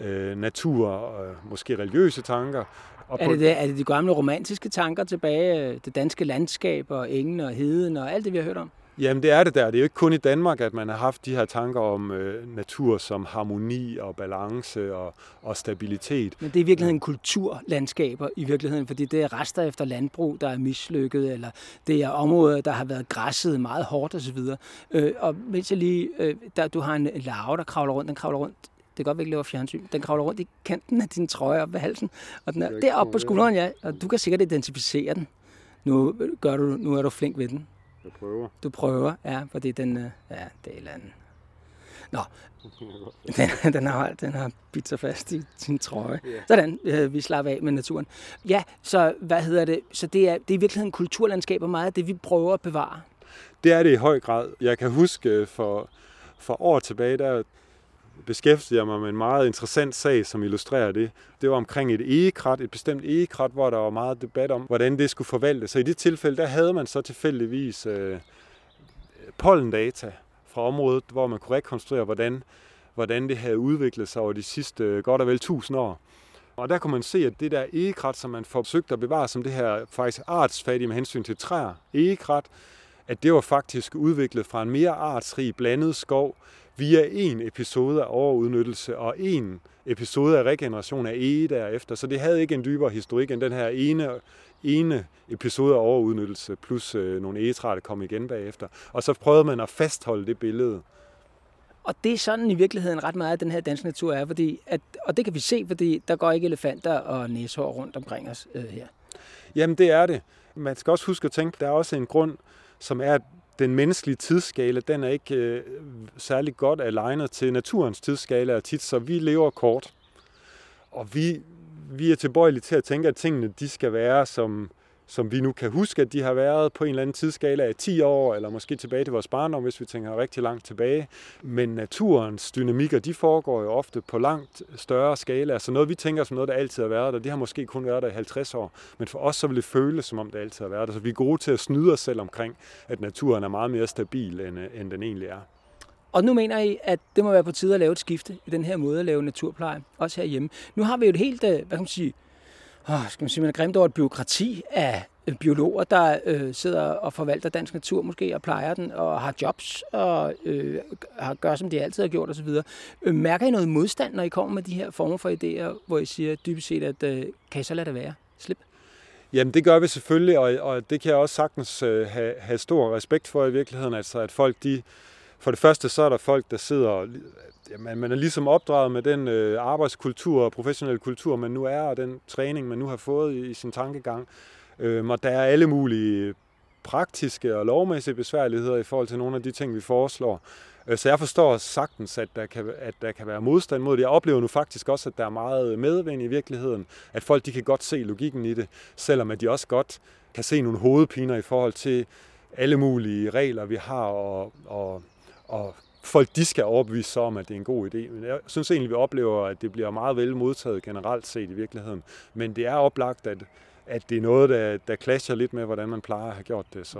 øh, natur og måske religiøse tanker, og er, det det, er det de gamle romantiske tanker tilbage? Det danske landskab og engen og heden og alt det, vi har hørt om? Jamen det er det der. Det er jo ikke kun i Danmark, at man har haft de her tanker om øh, natur som harmoni og balance og, og stabilitet. Men det er i virkeligheden kulturlandskaber i virkeligheden, fordi det er rester efter landbrug, der er mislykket, eller det er områder, der har været græsset meget hårdt osv. Øh, og mens jeg lige, øh, der, du har en larve, der kravler rundt, den kravler rundt det kan godt, vi ikke laver fjernsyn. Den kravler rundt i kanten af din trøje op ved halsen. Og den er deroppe på skulderen, ja. Og du kan sikkert identificere den. Nu, gør du, nu er du flink ved den. Jeg prøver. Du prøver, ja, fordi den... Øh, ja, det er et eller andet. Nå, den, den, har, den har bidt sig fast i sin trøje. Yeah. Sådan, øh, vi slapper af med naturen. Ja, så hvad hedder det? Så det er, det er i virkeligheden kulturlandskab og meget af det, vi prøver at bevare. Det er det i høj grad. Jeg kan huske øh, for, for år tilbage, der beskæftigede jeg mig med en meget interessant sag, som illustrerer det. Det var omkring et egekrat, et bestemt egekrat, hvor der var meget debat om, hvordan det skulle forvaltes. Så i det tilfælde, der havde man så tilfældigvis øh, pollendata fra området, hvor man kunne rekonstruere, hvordan, hvordan det havde udviklet sig over de sidste øh, godt og vel 1000 år. Og der kunne man se, at det der egekrat, som man forsøgte at bevare som det her faktisk artsfattige med hensyn til træer, egekrat, at det var faktisk udviklet fra en mere artsrig blandet skov via en episode af overudnyttelse og en episode af regeneration af ege derefter. Så det havde ikke en dybere historik end den her ene, ene episode af overudnyttelse plus øh, nogle egetræer, der kom igen bagefter. Og så prøvede man at fastholde det billede. Og det er sådan i virkeligheden ret meget, at den her danske natur er, fordi at, og det kan vi se, fordi der går ikke elefanter og næshår rundt omkring os øh, her. Jamen det er det. Man skal også huske at tænke, der er også en grund, som er, at den menneskelige tidsskala, den er ikke øh, særlig godt alignet til naturens tidsskala tit, så vi lever kort. Og vi, vi er tilbøjelige til at tænke, at tingene de skal være, som, som vi nu kan huske, at de har været på en eller anden tidsskala af 10 år, eller måske tilbage til vores barndom, hvis vi tænker rigtig langt tilbage. Men naturens dynamikker, de foregår jo ofte på langt større skala. Så noget, vi tænker som noget, der altid har været der, det har måske kun været der i 50 år. Men for os så vil det føles, som om det altid har været der. Så vi er gode til at snyde os selv omkring, at naturen er meget mere stabil, end, end den egentlig er. Og nu mener I, at det må være på tide at lave et skifte i den her måde at lave naturpleje, også herhjemme. Nu har vi jo et helt, øh, hvad kan man sige, oh, skal man sige, man er grimt over et byråkrati af biologer, der øh, sidder og forvalter dansk natur måske, og plejer den, og har jobs, og øh, har, gør, som de altid har gjort osv. Øh, mærker I noget modstand, når I kommer med de her former for idéer, hvor I siger dybest set, at øh, kan I så lade det være? Slip. Jamen det gør vi selvfølgelig, og, og det kan jeg også sagtens øh, have, have stor respekt for i virkeligheden. Altså at folk, de, for det første så er der folk, der sidder, jamen, man er ligesom opdraget med den øh, arbejdskultur og professionelle kultur, man nu er, og den træning, man nu har fået i, i sin tankegang. Øh, og der er alle mulige praktiske og lovmæssige besværligheder i forhold til nogle af de ting, vi foreslår. Øh, så jeg forstår sagtens, at der, kan, at der kan være modstand mod det. Jeg oplever nu faktisk også, at der er meget medvind i virkeligheden. At folk de kan godt se logikken i det, selvom at de også godt kan se nogle hovedpiner i forhold til alle mulige regler, vi har, og, og, og folk de skal overbevise sig om, at det er en god idé. Men jeg synes egentlig, vi oplever, at det bliver meget vel modtaget generelt set i virkeligheden. Men det er oplagt, at, at det er noget, der, der clasher lidt med, hvordan man plejer at have gjort det. Så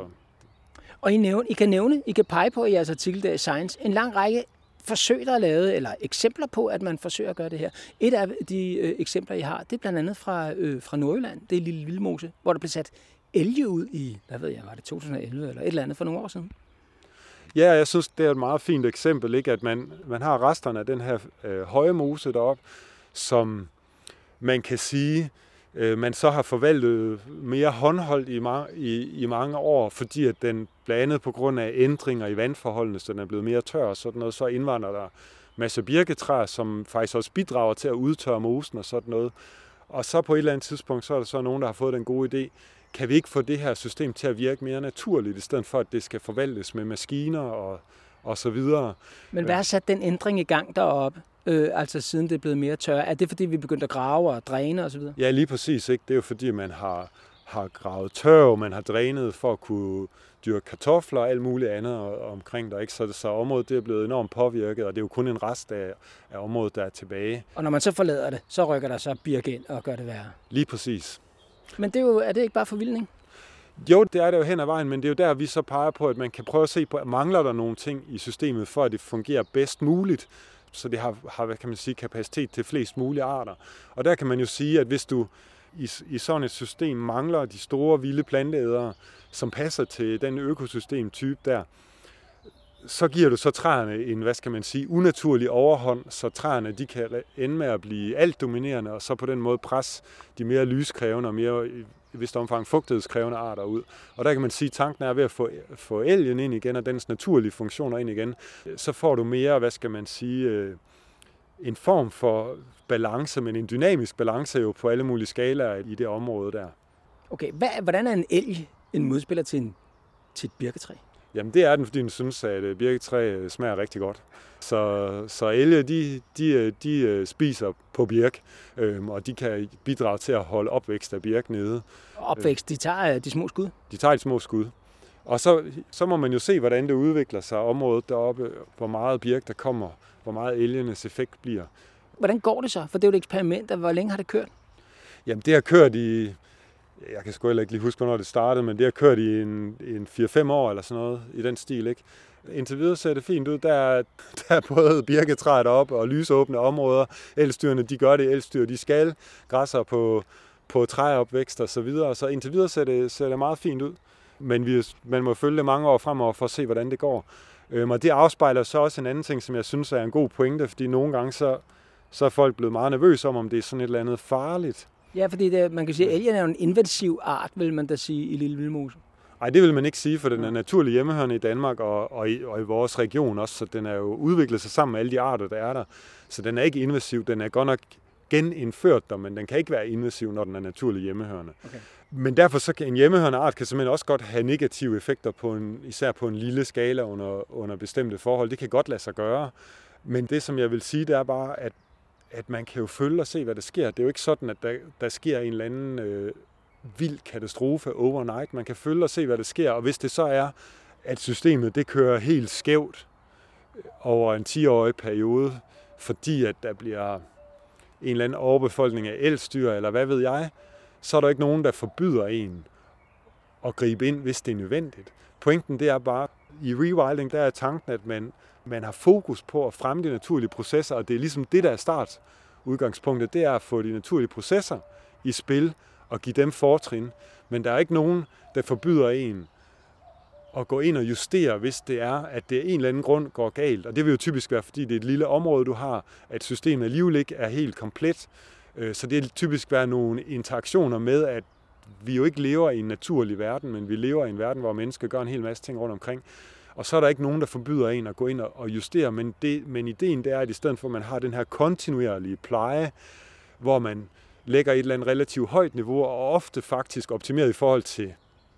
og I, nævne, I kan nævne, I kan pege på i jeres artikel der i Science, en lang række forsøg, der er lavet, eller eksempler på, at man forsøger at gøre det her. Et af de øh, eksempler, I har, det er blandt andet fra, øh, fra Nordjylland. Det er Lille Vildmose, hvor der blev sat elge ud i, hvad ved jeg, var det 2011 eller et eller andet for nogle år siden? Ja, jeg synes, det er et meget fint eksempel, ikke? at man, man har resterne af den her øh, høje mose deroppe, som man kan sige, øh, man så har forvaltet mere håndholdt i, ma- i, i mange år, fordi at den blandt andet på grund af ændringer i vandforholdene, så den er blevet mere tør og sådan noget, så indvandrer der masser af birketræer, som faktisk også bidrager til at udtørre mosen og sådan noget. Og så på et eller andet tidspunkt, så er der så nogen, der har fået den gode idé, kan vi ikke få det her system til at virke mere naturligt, i stedet for at det skal forvaltes med maskiner og, og så videre. Men hvad har sat den ændring i gang deroppe? øh, altså siden det er blevet mere tør? Er det fordi, vi begyndte at grave og dræne osv.? Ja, lige præcis. Ikke? Det er jo fordi, man har, har gravet tørv, man har drænet for at kunne dyrke kartofler og alt muligt andet omkring der. Ikke? Så, så området det er blevet enormt påvirket, og det er jo kun en rest af, af området, der er tilbage. Og når man så forlader det, så rykker der så birk ind og gør det værre? Lige præcis. Men det er, jo, er det ikke bare forvildning? Jo, det er det jo hen ad vejen, men det er jo der, vi så peger på, at man kan prøve at se på, at mangler der nogle ting i systemet, for at det fungerer bedst muligt så det har, har hvad kan man sige, kapacitet til flest mulige arter. Og der kan man jo sige, at hvis du i, i sådan et system mangler de store vilde planteædere, som passer til den økosystemtype der, så giver du så træerne en, hvad skal man sige, unaturlig overhånd, så træerne de kan ende med at blive alt dominerende, og så på den måde presse de mere lyskrævende og mere i vist omfang fugtighedskrævende arter ud. Og der kan man sige, at tanken er ved at få, få elgen ind igen, og dens naturlige funktioner ind igen, så får du mere, hvad skal man sige, øh, en form for balance, men en dynamisk balance jo på alle mulige skalaer i det område der. Okay, hvad, hvordan er en elg en modspiller til, en, til et birketræ? Jamen det er den, fordi den synes, at øh, birketræ øh, smager rigtig godt. Så, så elge, de, de, øh, de spiser på birk, øhm, og de kan bidrage til at holde opvækst af birk nede. Opvækst, de tager de små skud? De tager de små skud. Og så, så må man jo se, hvordan det udvikler sig området deroppe, hvor meget birk der kommer, hvor meget elgenes effekt bliver. Hvordan går det så? For det er jo et eksperiment, hvor længe har det kørt? Jamen det har kørt i jeg kan sgu heller ikke lige huske, hvornår det startede, men det har kørt i en, en 4-5 år eller sådan noget i den stil. Ikke? Indtil videre ser det fint ud. Der er, der er både birketræet op og lysåbne områder. Elstyrene, de gør det. Elstyr, de skal. Græsser på, på træopvækst og så videre. Så indtil videre ser det, ser det meget fint ud. Men vi, man må følge det mange år fremover for at se, hvordan det går. Øhm, og det afspejler så også en anden ting, som jeg synes er en god pointe, fordi nogle gange så, så er folk blevet meget nervøse om, om det er sådan et eller andet farligt. Ja, fordi det, man kan sige, at elgen er jo en invasiv art, vil man da sige, i Lille Vildmose. Nej, det vil man ikke sige, for den er naturlig hjemmehørende i Danmark og, og, i, og i vores region også, så den er jo udviklet sig sammen med alle de arter, der er der. Så den er ikke invasiv, den er godt nok genindført der, men den kan ikke være invasiv, når den er naturlig hjemmehørende. Okay. Men derfor så kan en hjemmehørende art kan simpelthen også godt have negative effekter, på en, især på en lille skala under, under bestemte forhold. Det kan godt lade sig gøre. Men det, som jeg vil sige, det er bare, at at man kan jo følge og se, hvad der sker. Det er jo ikke sådan, at der, der sker en eller anden øh, vild katastrofe overnight. Man kan følge og se, hvad der sker, og hvis det så er, at systemet det kører helt skævt øh, over en 10-årig periode, fordi at der bliver en eller anden overbefolkning af elstyr, eller hvad ved jeg, så er der ikke nogen, der forbyder en at gribe ind, hvis det er nødvendigt. Pointen det er bare, i rewilding, der er tanken, at man man har fokus på at fremme de naturlige processer, og det er ligesom det, der er start udgangspunktet, det er at få de naturlige processer i spil, og give dem fortrin. Men der er ikke nogen, der forbyder en at gå ind og justere, hvis det er, at det af en eller anden grund går galt. Og det vil jo typisk være, fordi det er et lille område, du har, at systemet alligevel ikke er helt komplet. Øh, så det vil typisk være nogle interaktioner med, at vi jo ikke lever i en naturlig verden, men vi lever i en verden, hvor mennesker gør en hel masse ting rundt omkring. Og så er der ikke nogen, der forbyder en at gå ind og justere, men, det, men ideen det er, at i stedet for, at man har den her kontinuerlige pleje, hvor man lægger et eller andet relativt højt niveau, og ofte faktisk optimeret i forhold til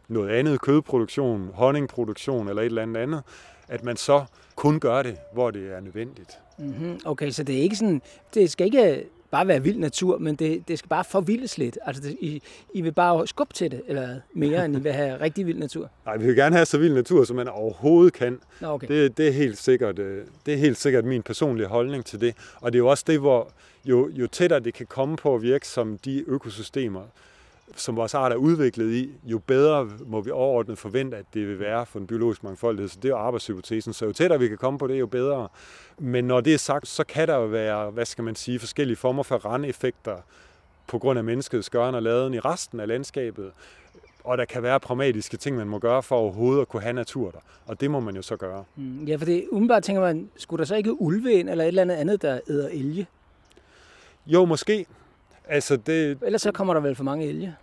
noget andet, kødproduktion, honningproduktion eller et eller andet andet, at man så kun gør det, hvor det er nødvendigt. Mm-hmm. Okay, så det er ikke sådan, det skal ikke bare være vild natur, men det, det skal bare forvildes lidt. Altså, det, I, I vil bare skubbe til det, eller mere, end I vil have rigtig vild natur? Nej, vi vil gerne have så vild natur, som man overhovedet kan. Nå, okay. det, det, er helt sikkert, øh, det er helt sikkert min personlige holdning til det. Og det er jo også det, hvor jo, jo tættere det kan komme på at virke som de økosystemer, som vores art er udviklet i, jo bedre må vi overordnet forvente, at det vil være for en biologisk mangfoldighed. Så det er jo arbejdshypotesen. Så jo tættere vi kan komme på det, jo bedre. Men når det er sagt, så kan der jo være, hvad skal man sige, forskellige former for randeffekter på grund af menneskets gøren og laden i resten af landskabet. Og der kan være pragmatiske ting, man må gøre for overhovedet at kunne have natur der. Og det må man jo så gøre. Mm, ja, for det umiddelbart tænker man, skulle der så ikke ulve ind, eller et eller andet andet, der æder elge? Jo, måske. Altså det... Ellers så kommer der vel for mange elge?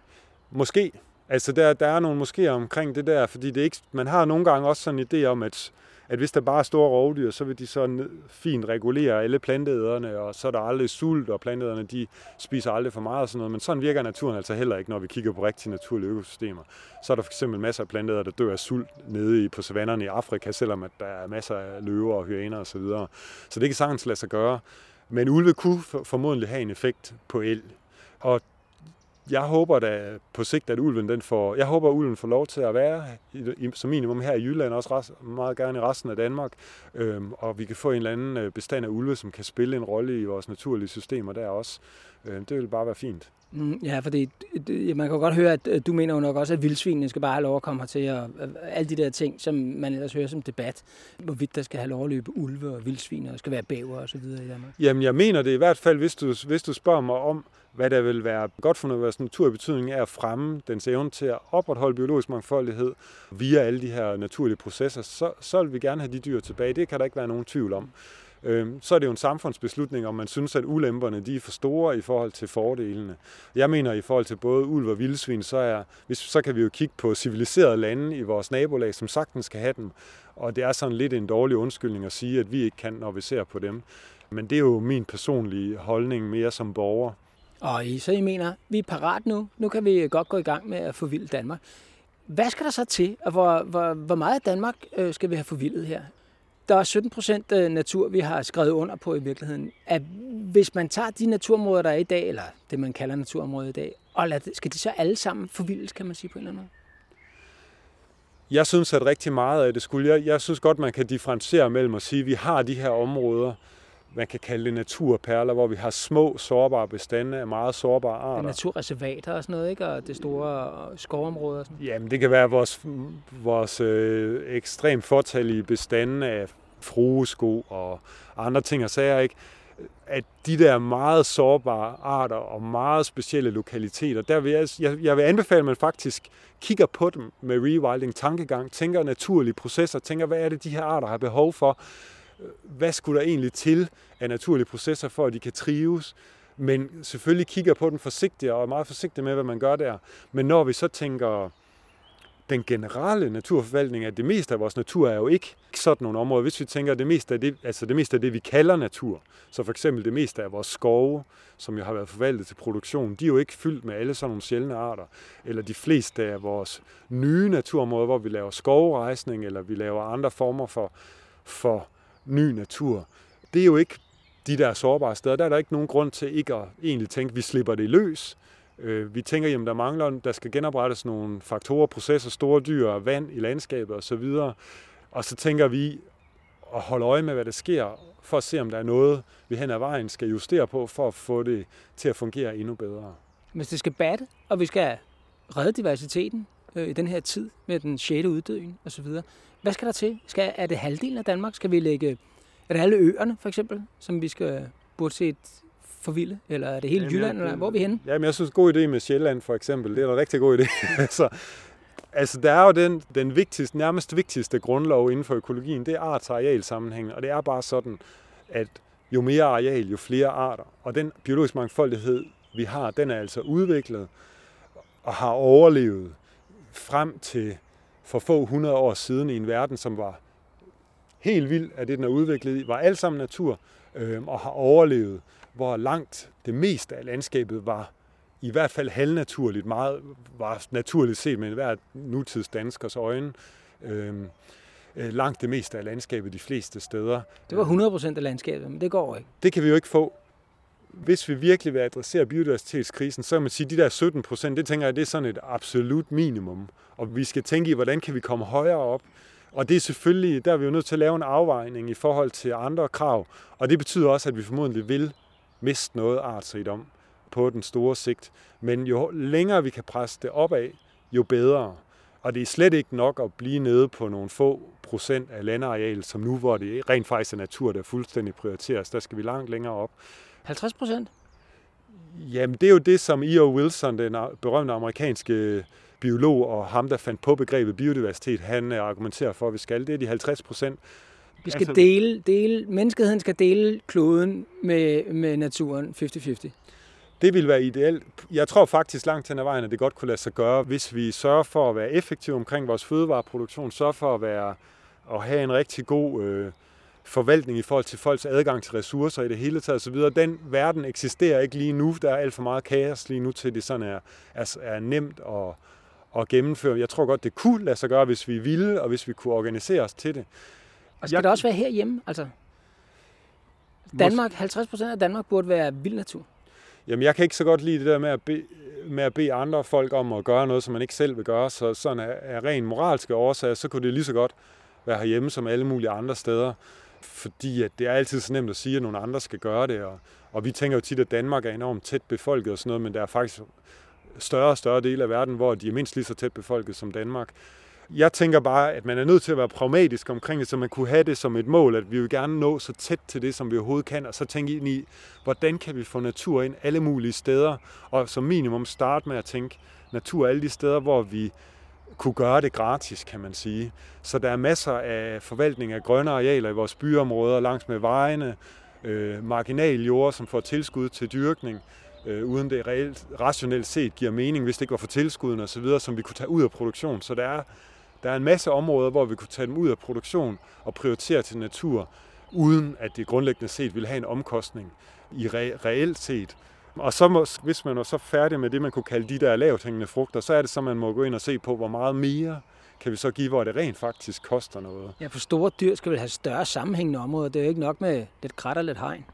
Måske. Altså der, der er nogle måske omkring det der, fordi det ikke, man har nogle gange også sådan en idé om, at, at hvis der bare er store rovdyr, så vil de så fint regulere alle planteæderne, og så er der aldrig sult, og planteæderne de spiser aldrig for meget og sådan noget. Men sådan virker naturen altså heller ikke, når vi kigger på rigtige naturlige økosystemer. Så er der for eksempel masser af planteæder, der dør af sult nede i, på savannerne i Afrika, selvom at der er masser af løver og hyæner osv. Så, videre. så det kan sagtens lade sig gøre. Men ulve kunne formodentlig have en effekt på el. Og jeg håber da på sigt, at ulven den får, jeg håber, at ulven får lov til at være som minimum her i Jylland, også meget gerne i resten af Danmark, øhm, og vi kan få en eller anden øh, bestand af ulve, som kan spille en rolle i vores naturlige systemer der også. Øhm, det vil bare være fint. Mm, ja, fordi man kan godt høre, at du mener jo nok også, at vildsvinene skal bare have lov at komme hertil, og alle de der ting, som man ellers hører som debat, hvorvidt der skal have lov at løbe ulve og vildsvin, og skal være bæver og så videre i Danmark. Jamen, jeg mener det i hvert fald, hvis du, hvis du spørger mig om, hvad der vil være godt for vores natur betydning er at fremme dens evne til at opretholde biologisk mangfoldighed via alle de her naturlige processer, så, så vil vi gerne have de dyr tilbage. Det kan der ikke være nogen tvivl om. Øhm, så er det jo en samfundsbeslutning, om man synes, at ulemperne de er for store i forhold til fordelene. Jeg mener, i forhold til både ulv og vildsvin, så, er, hvis, så kan vi jo kigge på civiliserede lande i vores nabolag, som sagtens skal have dem. Og det er sådan lidt en dårlig undskyldning at sige, at vi ikke kan, når vi ser på dem. Men det er jo min personlige holdning mere som borger. Og I, så I mener, vi er parat nu. Nu kan vi godt gå i gang med at forvilde Danmark. Hvad skal der så til, og hvor, hvor, hvor meget af Danmark øh, skal vi have forvildet her? Der er 17 procent øh, natur, vi har skrevet under på i virkeligheden. At hvis man tager de naturområder, der er i dag, eller det man kalder naturområder i dag, og lad, skal de så alle sammen forvildes, kan man sige på en eller anden måde? Jeg synes, at rigtig meget af det skulle. Jeg, jeg synes godt, man kan differentiere mellem at sige, at vi har de her områder, man kan kalde det naturperler, hvor vi har små, sårbare bestande af meget sårbare arter. Naturreservater og sådan noget, ikke? Og det store skovområder. Og sådan. Jamen, det kan være vores, vores øh, ekstremt fortalige bestande af fruesko og andre ting og sager, ikke? at de der meget sårbare arter og meget specielle lokaliteter, der vil jeg, jeg, jeg vil anbefale, at man faktisk kigger på dem med rewilding tankegang, tænker naturlige processer, tænker, hvad er det, de her arter har behov for, hvad skulle der egentlig til af naturlige processer, for at de kan trives. Men selvfølgelig kigger på den forsigtigt og er meget forsigtig med, hvad man gør der. Men når vi så tænker den generelle naturforvaltning, at det meste af vores natur er jo ikke sådan nogle områder. Hvis vi tænker, at det meste af det, altså det meste af det, vi kalder natur, så for eksempel det meste af vores skove, som jo har været forvaltet til produktion, de er jo ikke fyldt med alle sådan nogle sjældne arter. Eller de fleste af vores nye naturområder, hvor vi laver skovrejsning, eller vi laver andre former for, for ny natur. Det er jo ikke de der sårbare steder. Der er der ikke nogen grund til ikke at egentlig tænke, at vi slipper det løs. Øh, vi tænker, at der mangler, der skal genoprettes nogle faktorer, processer, store dyr, vand i landskabet osv. Og så tænker vi at holde øje med, hvad der sker, for at se, om der er noget, vi hen ad vejen skal justere på, for at få det til at fungere endnu bedre. Hvis det skal batte, og vi skal redde diversiteten øh, i den her tid med den sjette uddøen osv., hvad skal der til? Skal, er det halvdelen af Danmark? Skal vi lægge... Er det alle øerne, for eksempel, som vi skal burde set for vilde? Eller er det hele Jamen, Jylland, jeg- eller hvor er vi henne? Jamen, jeg synes, god idé med Sjælland for eksempel. Det er en rigtig god idé. altså, altså, der er jo den, den vigtigste, nærmest vigtigste grundlov inden for økologien, det er arts- og arealsammenhængen. Og det er bare sådan, at jo mere areal, jo flere arter. Og den biologiske mangfoldighed, vi har, den er altså udviklet og har overlevet frem til for få hundrede år siden i en verden, som var helt vild af det, den er udviklet i, var alt sammen natur øh, og har overlevet, hvor langt det meste af landskabet var i hvert fald halvnaturligt, meget var naturligt set med hver nutids danskers øjne. Øh, øh, langt det meste af landskabet de fleste steder. Det var 100 procent af landskabet, men det går ikke. Det kan vi jo ikke få. Hvis vi virkelig vil adressere biodiversitetskrisen, så kan man sige, at de der 17 procent, det tænker jeg, det er sådan et absolut minimum. Og vi skal tænke i, hvordan kan vi komme højere op. Og det er selvfølgelig, der er vi jo nødt til at lave en afvejning i forhold til andre krav. Og det betyder også, at vi formodentlig vil miste noget artsrigdom på den store sigt. Men jo længere vi kan presse det opad, jo bedre. Og det er slet ikke nok at blive nede på nogle få procent af landareal, som nu, hvor det rent faktisk er natur, der fuldstændig prioriteres. Der skal vi langt længere op. 50 procent? Jamen, det er jo det, som E.O. Wilson, den berømte amerikanske biolog og ham, der fandt på begrebet biodiversitet, han øh, argumenterer for, at vi skal. Det er de 50 procent. Vi skal Altså- dele, dele, menneskeheden skal dele kloden med, med naturen 50-50. Det vil være ideelt. Jeg tror faktisk langt hen ad vejen, at det godt kunne lade sig gøre, hvis vi sørger for at være effektive omkring vores fødevareproduktion, sørger for at, være, at have en rigtig god øh, forvaltning i forhold til folks adgang til ressourcer i det hele taget osv. Den verden eksisterer ikke lige nu. Der er alt for meget kaos lige nu til, det sådan er, er, er nemt at, at gennemføre. Jeg tror godt, det kunne lade sig gøre, hvis vi ville, og hvis vi kunne organisere os til det. Og skal Jeg- det også være herhjemme? Altså, Danmark, 50 procent af Danmark burde være vild natur. Jamen, jeg kan ikke så godt lide det der med at, be, med at bede andre folk om at gøre noget, som man ikke selv vil gøre. Så sådan af, af ren moralske årsager, så kunne det lige så godt være herhjemme som alle mulige andre steder. Fordi at det er altid så nemt at sige, at nogle andre skal gøre det. Og, og vi tænker jo tit, at Danmark er enormt tæt befolket og sådan noget, men der er faktisk større og større dele af verden, hvor de er mindst lige så tæt befolket som Danmark. Jeg tænker bare, at man er nødt til at være pragmatisk omkring det, så man kunne have det som et mål, at vi vil gerne nå så tæt til det, som vi overhovedet kan, og så tænke ind i, hvordan kan vi få natur ind alle mulige steder, og som minimum starte med at tænke natur alle de steder, hvor vi kunne gøre det gratis, kan man sige. Så der er masser af forvaltning af grønne arealer i vores byområder, langs med vejene, øh, marginaljord, som får tilskud til dyrkning, øh, uden det reelt, rationelt set giver mening, hvis det ikke var for tilskuden osv., som vi kunne tage ud af produktion. Så der er, der er en masse områder, hvor vi kunne tage dem ud af produktion og prioritere til natur, uden at det grundlæggende set ville have en omkostning i re- reelt set. Og så må, hvis man er så færdig med det, man kunne kalde de der lavt hængende frugter, så er det så, man må gå ind og se på, hvor meget mere kan vi så give, hvor det rent faktisk koster noget. Ja, for store dyr skal vel have større sammenhængende områder. Det er jo ikke nok med lidt krat og lidt hegn.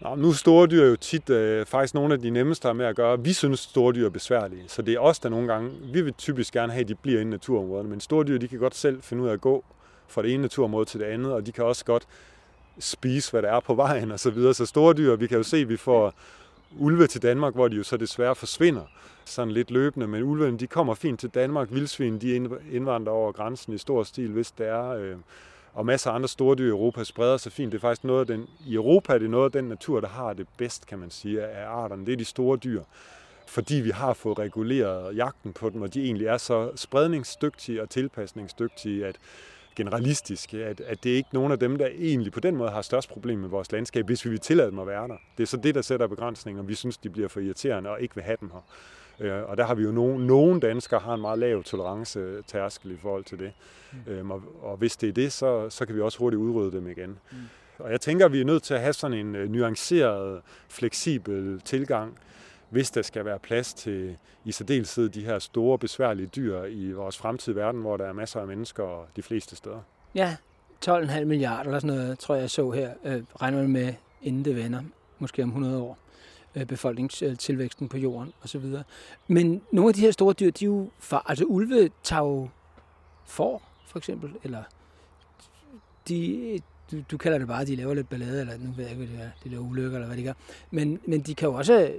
Nå, nu er store dyr jo tit øh, faktisk nogle af de nemmeste med at gøre. Vi synes, store dyr er besværlige, så det er os, der nogle gange, vi vil typisk gerne have, at de bliver inde i naturområderne, men store dyr, de kan godt selv finde ud af at gå fra det ene naturområde til det andet, og de kan også godt spise, hvad der er på vejen og så videre. Så store dyr, vi kan jo se, at vi får ulve til Danmark, hvor de jo så desværre forsvinder sådan lidt løbende, men ulvene, de kommer fint til Danmark. Vildsvin, de indvandrer over grænsen i stor stil, hvis det er. Øh, og masser af andre store dyr i Europa spreder sig fint. Det er faktisk noget af den, i Europa er det noget af den natur, der har det bedst, kan man sige, af arterne. Det er de store dyr. Fordi vi har fået reguleret jagten på dem, og de egentlig er så spredningsdygtige og tilpasningsdygtige, at generalistiske, at, at det er ikke nogen af dem, der egentlig på den måde har størst problem med vores landskab, hvis vi vil tillade dem at være der. Det er så det, der sætter begrænsninger. Vi synes, de bliver for irriterende og ikke vil have dem her. Øh, og der har vi jo nogen, nogen danskere har en meget lav tolerance tærskel i forhold til det. Mm. Øhm, og, og hvis det er det, så, så kan vi også hurtigt udrydde dem igen. Mm. Og jeg tænker, at vi er nødt til at have sådan en uh, nuanceret, fleksibel tilgang, hvis der skal være plads til i særdeleshed de her store, besværlige dyr i vores fremtidige verden, hvor der er masser af mennesker de fleste steder. Ja, 12,5 milliarder eller sådan noget, tror jeg, jeg så her, øh, regner man med, inden det vender, måske om 100 år øh, befolkningstilvæksten på jorden osv. Men nogle af de her store dyr, de er jo far, altså ulve tager jo får, for eksempel, eller de, du, du kalder det bare, at de laver lidt ballade, eller nu ved jeg ikke, hvad det er, de laver ulykker, eller hvad de gør. Men, men de kan jo også,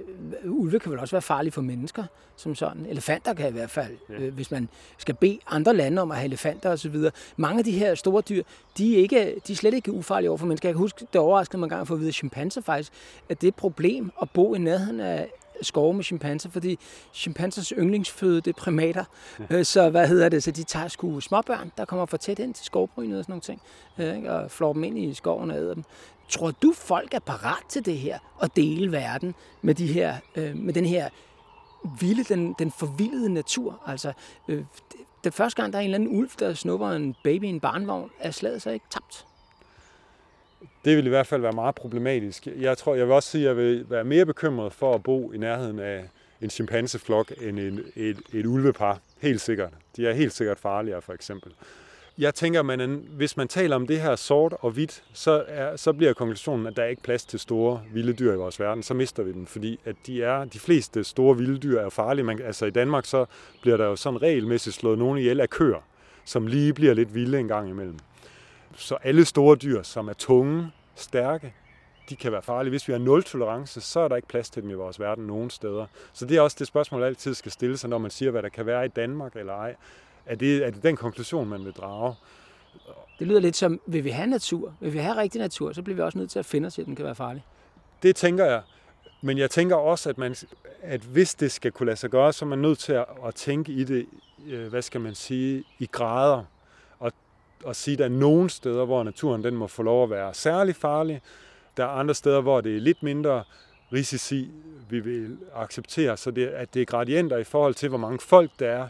ulve kan vel også være farlige for mennesker, som sådan. Elefanter kan i hvert fald, ja. øh, hvis man skal bede andre lande om at have elefanter osv. Mange af de her store dyr, de er, ikke, de er slet ikke ufarlige over for mennesker. Jeg kan huske, det overraskede mig en gang at få at vide, at chimpanser faktisk, at det er et problem at bo i nærheden af, skove med chimpanser, fordi chimpansers yndlingsføde, det er primater. Ja. Øh, så hvad hedder det? Så de tager sgu småbørn, der kommer for tæt ind til skovbrynet og sådan nogle ting, øh, og flår dem ind i skoven og æder dem. Tror du, folk er parat til det her, og dele verden med, de her, øh, med den her vilde, den, den forvildede natur? Altså, det første gang, der er en eller anden ulv, der snupper en baby i en barnvogn, er slaget så ikke tabt? Det vil i hvert fald være meget problematisk. Jeg tror, jeg vil også sige, at jeg vil være mere bekymret for at bo i nærheden af en chimpanseflok end en, et, et ulvepar. Helt sikkert. De er helt sikkert farligere, for eksempel. Jeg tænker, at hvis man taler om det her sort og hvidt, så, er, så bliver konklusionen, at der er ikke plads til store vilde dyr i vores verden. Så mister vi dem, fordi at de, er, de fleste store vilde dyr er farlige. Man, altså i Danmark så bliver der jo sådan regelmæssigt slået nogen ihjel af køer, som lige bliver lidt vilde en gang imellem. Så alle store dyr, som er tunge, stærke, de kan være farlige. Hvis vi har nul tolerance, så er der ikke plads til dem i vores verden nogen steder. Så det er også det spørgsmål, der altid skal stille sig, når man siger, hvad der kan være i Danmark eller ej. Er det, er det den konklusion, man vil drage? Det lyder lidt som, vil vi have natur? Vil vi have rigtig natur, så bliver vi også nødt til at finde os at den kan være farlig. Det tænker jeg. Men jeg tænker også, at, man, at hvis det skal kunne lade sig gøre, så er man nødt til at, at tænke i det, øh, hvad skal man sige, i grader at sige, at der er nogle steder, hvor naturen den må få lov at være særlig farlig. Der er andre steder, hvor det er lidt mindre risici, vi vil acceptere. Så det, at det er gradienter i forhold til, hvor mange folk der er,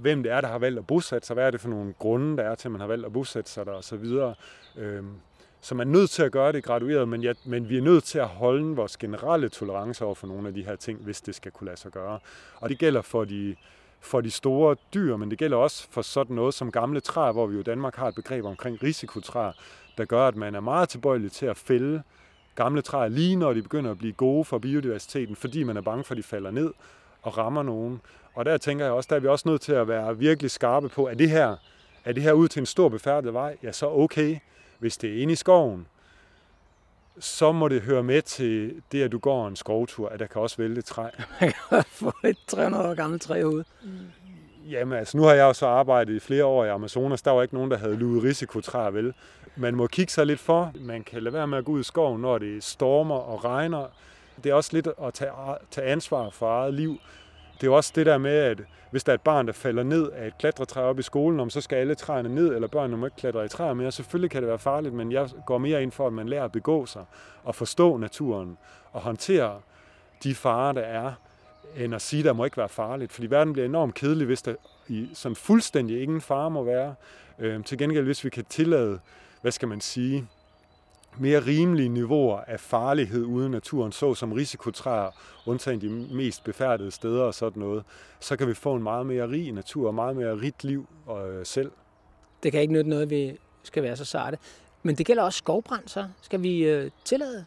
hvem det er, der har valgt at bosætte sig, hvad er det for nogle grunde, der er til, at man har valgt at bosætte sig der osv. Øhm, så man er nødt til at gøre det gradueret, men, ja, men vi er nødt til at holde vores generelle tolerance over for nogle af de her ting, hvis det skal kunne lade sig gøre. Og det gælder for de, for de store dyr, men det gælder også for sådan noget som gamle træer, hvor vi jo i Danmark har et begreb omkring risikotræer, der gør, at man er meget tilbøjelig til at fælde gamle træer lige når de begynder at blive gode for biodiversiteten, fordi man er bange for, at de falder ned og rammer nogen. Og der tænker jeg også, der er vi også nødt til at være virkelig skarpe på, at det her, er det her ud til en stor befærdet vej? Ja, så okay. Hvis det er inde i skoven, så må det høre med til det, at du går en skovtur, at der kan også vælte træ. Man kan få et 300 år gammelt træ ud. Jamen altså, nu har jeg jo så arbejdet i flere år i Amazonas. Der var ikke nogen, der havde luet risikotræer vel. Man må kigge sig lidt for. Man kan lade være med at gå ud i skoven, når det stormer og regner. Det er også lidt at tage, tage ansvar for eget liv. Det er også det der med, at hvis der er et barn, der falder ned af et klatretræ op i skolen, om så skal alle træerne ned, eller børnene må ikke klatre i træer mere. Selvfølgelig kan det være farligt, men jeg går mere ind for, at man lærer at begå sig og forstå naturen og håndtere de farer, der er, end at sige, at der må ikke være farligt. Fordi verden bliver enormt kedelig, hvis der i sådan fuldstændig ingen fare må være. Øh, til gengæld, hvis vi kan tillade, hvad skal man sige, mere rimelige niveauer af farlighed ude i naturen, såsom risikotræer, undtagen de mest befærdede steder og sådan noget, så kan vi få en meget mere rig natur og meget mere rigt liv øh, selv. Det kan ikke nytte noget, vi skal være så sarte. Men det gælder også skovbrand, så. Skal vi øh, tillade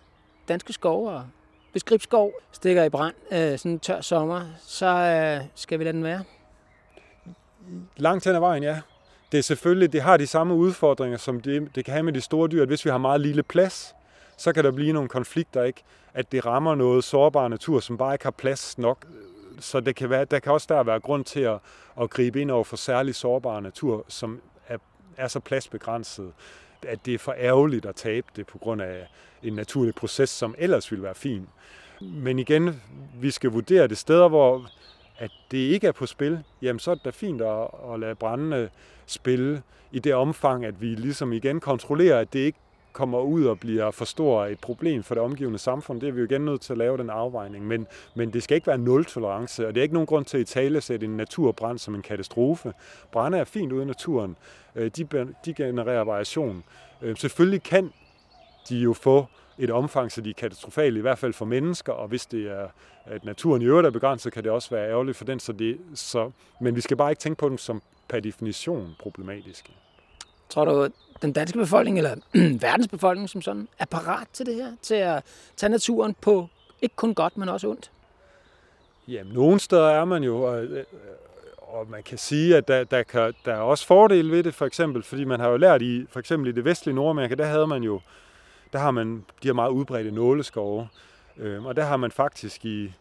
danske skove og hvis gribskov stikker i brand øh, sådan en tør sommer, så øh, skal vi lade den være? Langt hen ad vejen, ja det er selvfølgelig, det har de samme udfordringer, som det, det kan have med de store dyr, at hvis vi har meget lille plads, så kan der blive nogle konflikter, ikke? At det rammer noget sårbar natur, som bare ikke har plads nok. Så det kan være, der kan også der være grund til at, at gribe ind over for særlig sårbar natur, som er, er så pladsbegrænset, at det er for ærgerligt at tabe det på grund af en naturlig proces, som ellers ville være fin. Men igen, vi skal vurdere det steder, hvor at det ikke er på spil, jamen så er det da fint at, at lade brændende spille i det omfang, at vi ligesom igen kontrollerer, at det ikke kommer ud og bliver for stor et problem for det omgivende samfund. Det er vi jo igen nødt til at lave den afvejning. Men, men det skal ikke være nul tolerance, og det er ikke nogen grund til at tale sætte en naturbrand som en katastrofe. Brænde er fint ude i naturen. Øh, de, de genererer variation. Øh, selvfølgelig kan de jo få et omfang, så de er katastrofale, i hvert fald for mennesker, og hvis det er, at naturen i øvrigt er begrænset, kan det også være ærgerligt for den. Så det, så, men vi skal bare ikke tænke på dem som per definition problematiske. Tror du, den danske befolkning, eller verdens befolkning som sådan, er parat til det her? Til at tage naturen på ikke kun godt, men også ondt? Jamen, nogle steder er man jo, og, og man kan sige, at der, der, kan, der er også fordele ved det, for eksempel, fordi man har jo lært i, for eksempel i det vestlige Nordamerika, der havde man jo, der har man de her meget udbredte nåleskove, øh, og der har man faktisk i,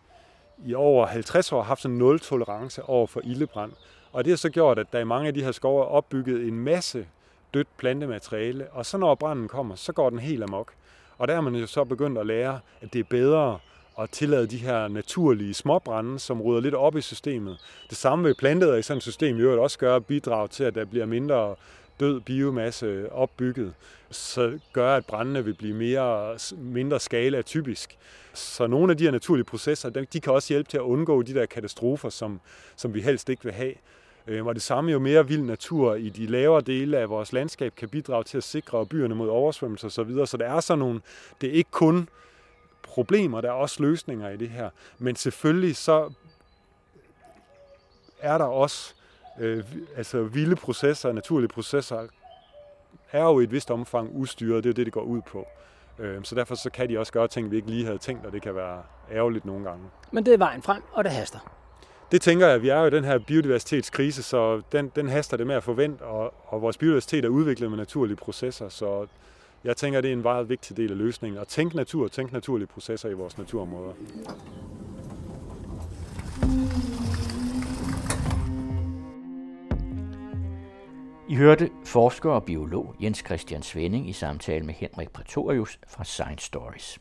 i over 50 år haft sådan nul tolerance over for ildebrand. Og det har så gjort, at der i mange af de her skove er opbygget en masse dødt plantemateriale, og så når branden kommer, så går den helt amok. Og der har man jo så begyndt at lære, at det er bedre at tillade de her naturlige småbrænde, som rydder lidt op i systemet. Det samme vil plantet i sådan et system i øvrigt også gøre bidrag til, at der bliver mindre død biomasse opbygget, så gør, at brændene vil blive mere, mindre skala typisk. Så nogle af de her naturlige processer, de kan også hjælpe til at undgå de der katastrofer, som, som vi helst ikke vil have. Øhm, og det samme jo mere vild natur i de lavere dele af vores landskab kan bidrage til at sikre byerne mod oversvømmelser osv. Så, videre. så der er sådan nogle, det er ikke kun problemer, der er også løsninger i det her. Men selvfølgelig så er der også øh, altså vilde processer, naturlige processer, er jo i et vist omfang ustyret. Det er jo det, det går ud på. Øh, så derfor så kan de også gøre ting, vi ikke lige havde tænkt, og det kan være ærgerligt nogle gange. Men det er vejen frem, og det haster. Det tænker jeg, vi er jo i den her biodiversitetskrise, så den, den haster det med at forvente, og, og vores biodiversitet er udviklet med naturlige processer, så jeg tænker, det er en meget vigtig del af løsningen. At tænke natur, tænke naturlige processer i vores naturområder. I hørte forsker og biolog Jens Christian Svending i samtale med Henrik Pretorius fra Science Stories.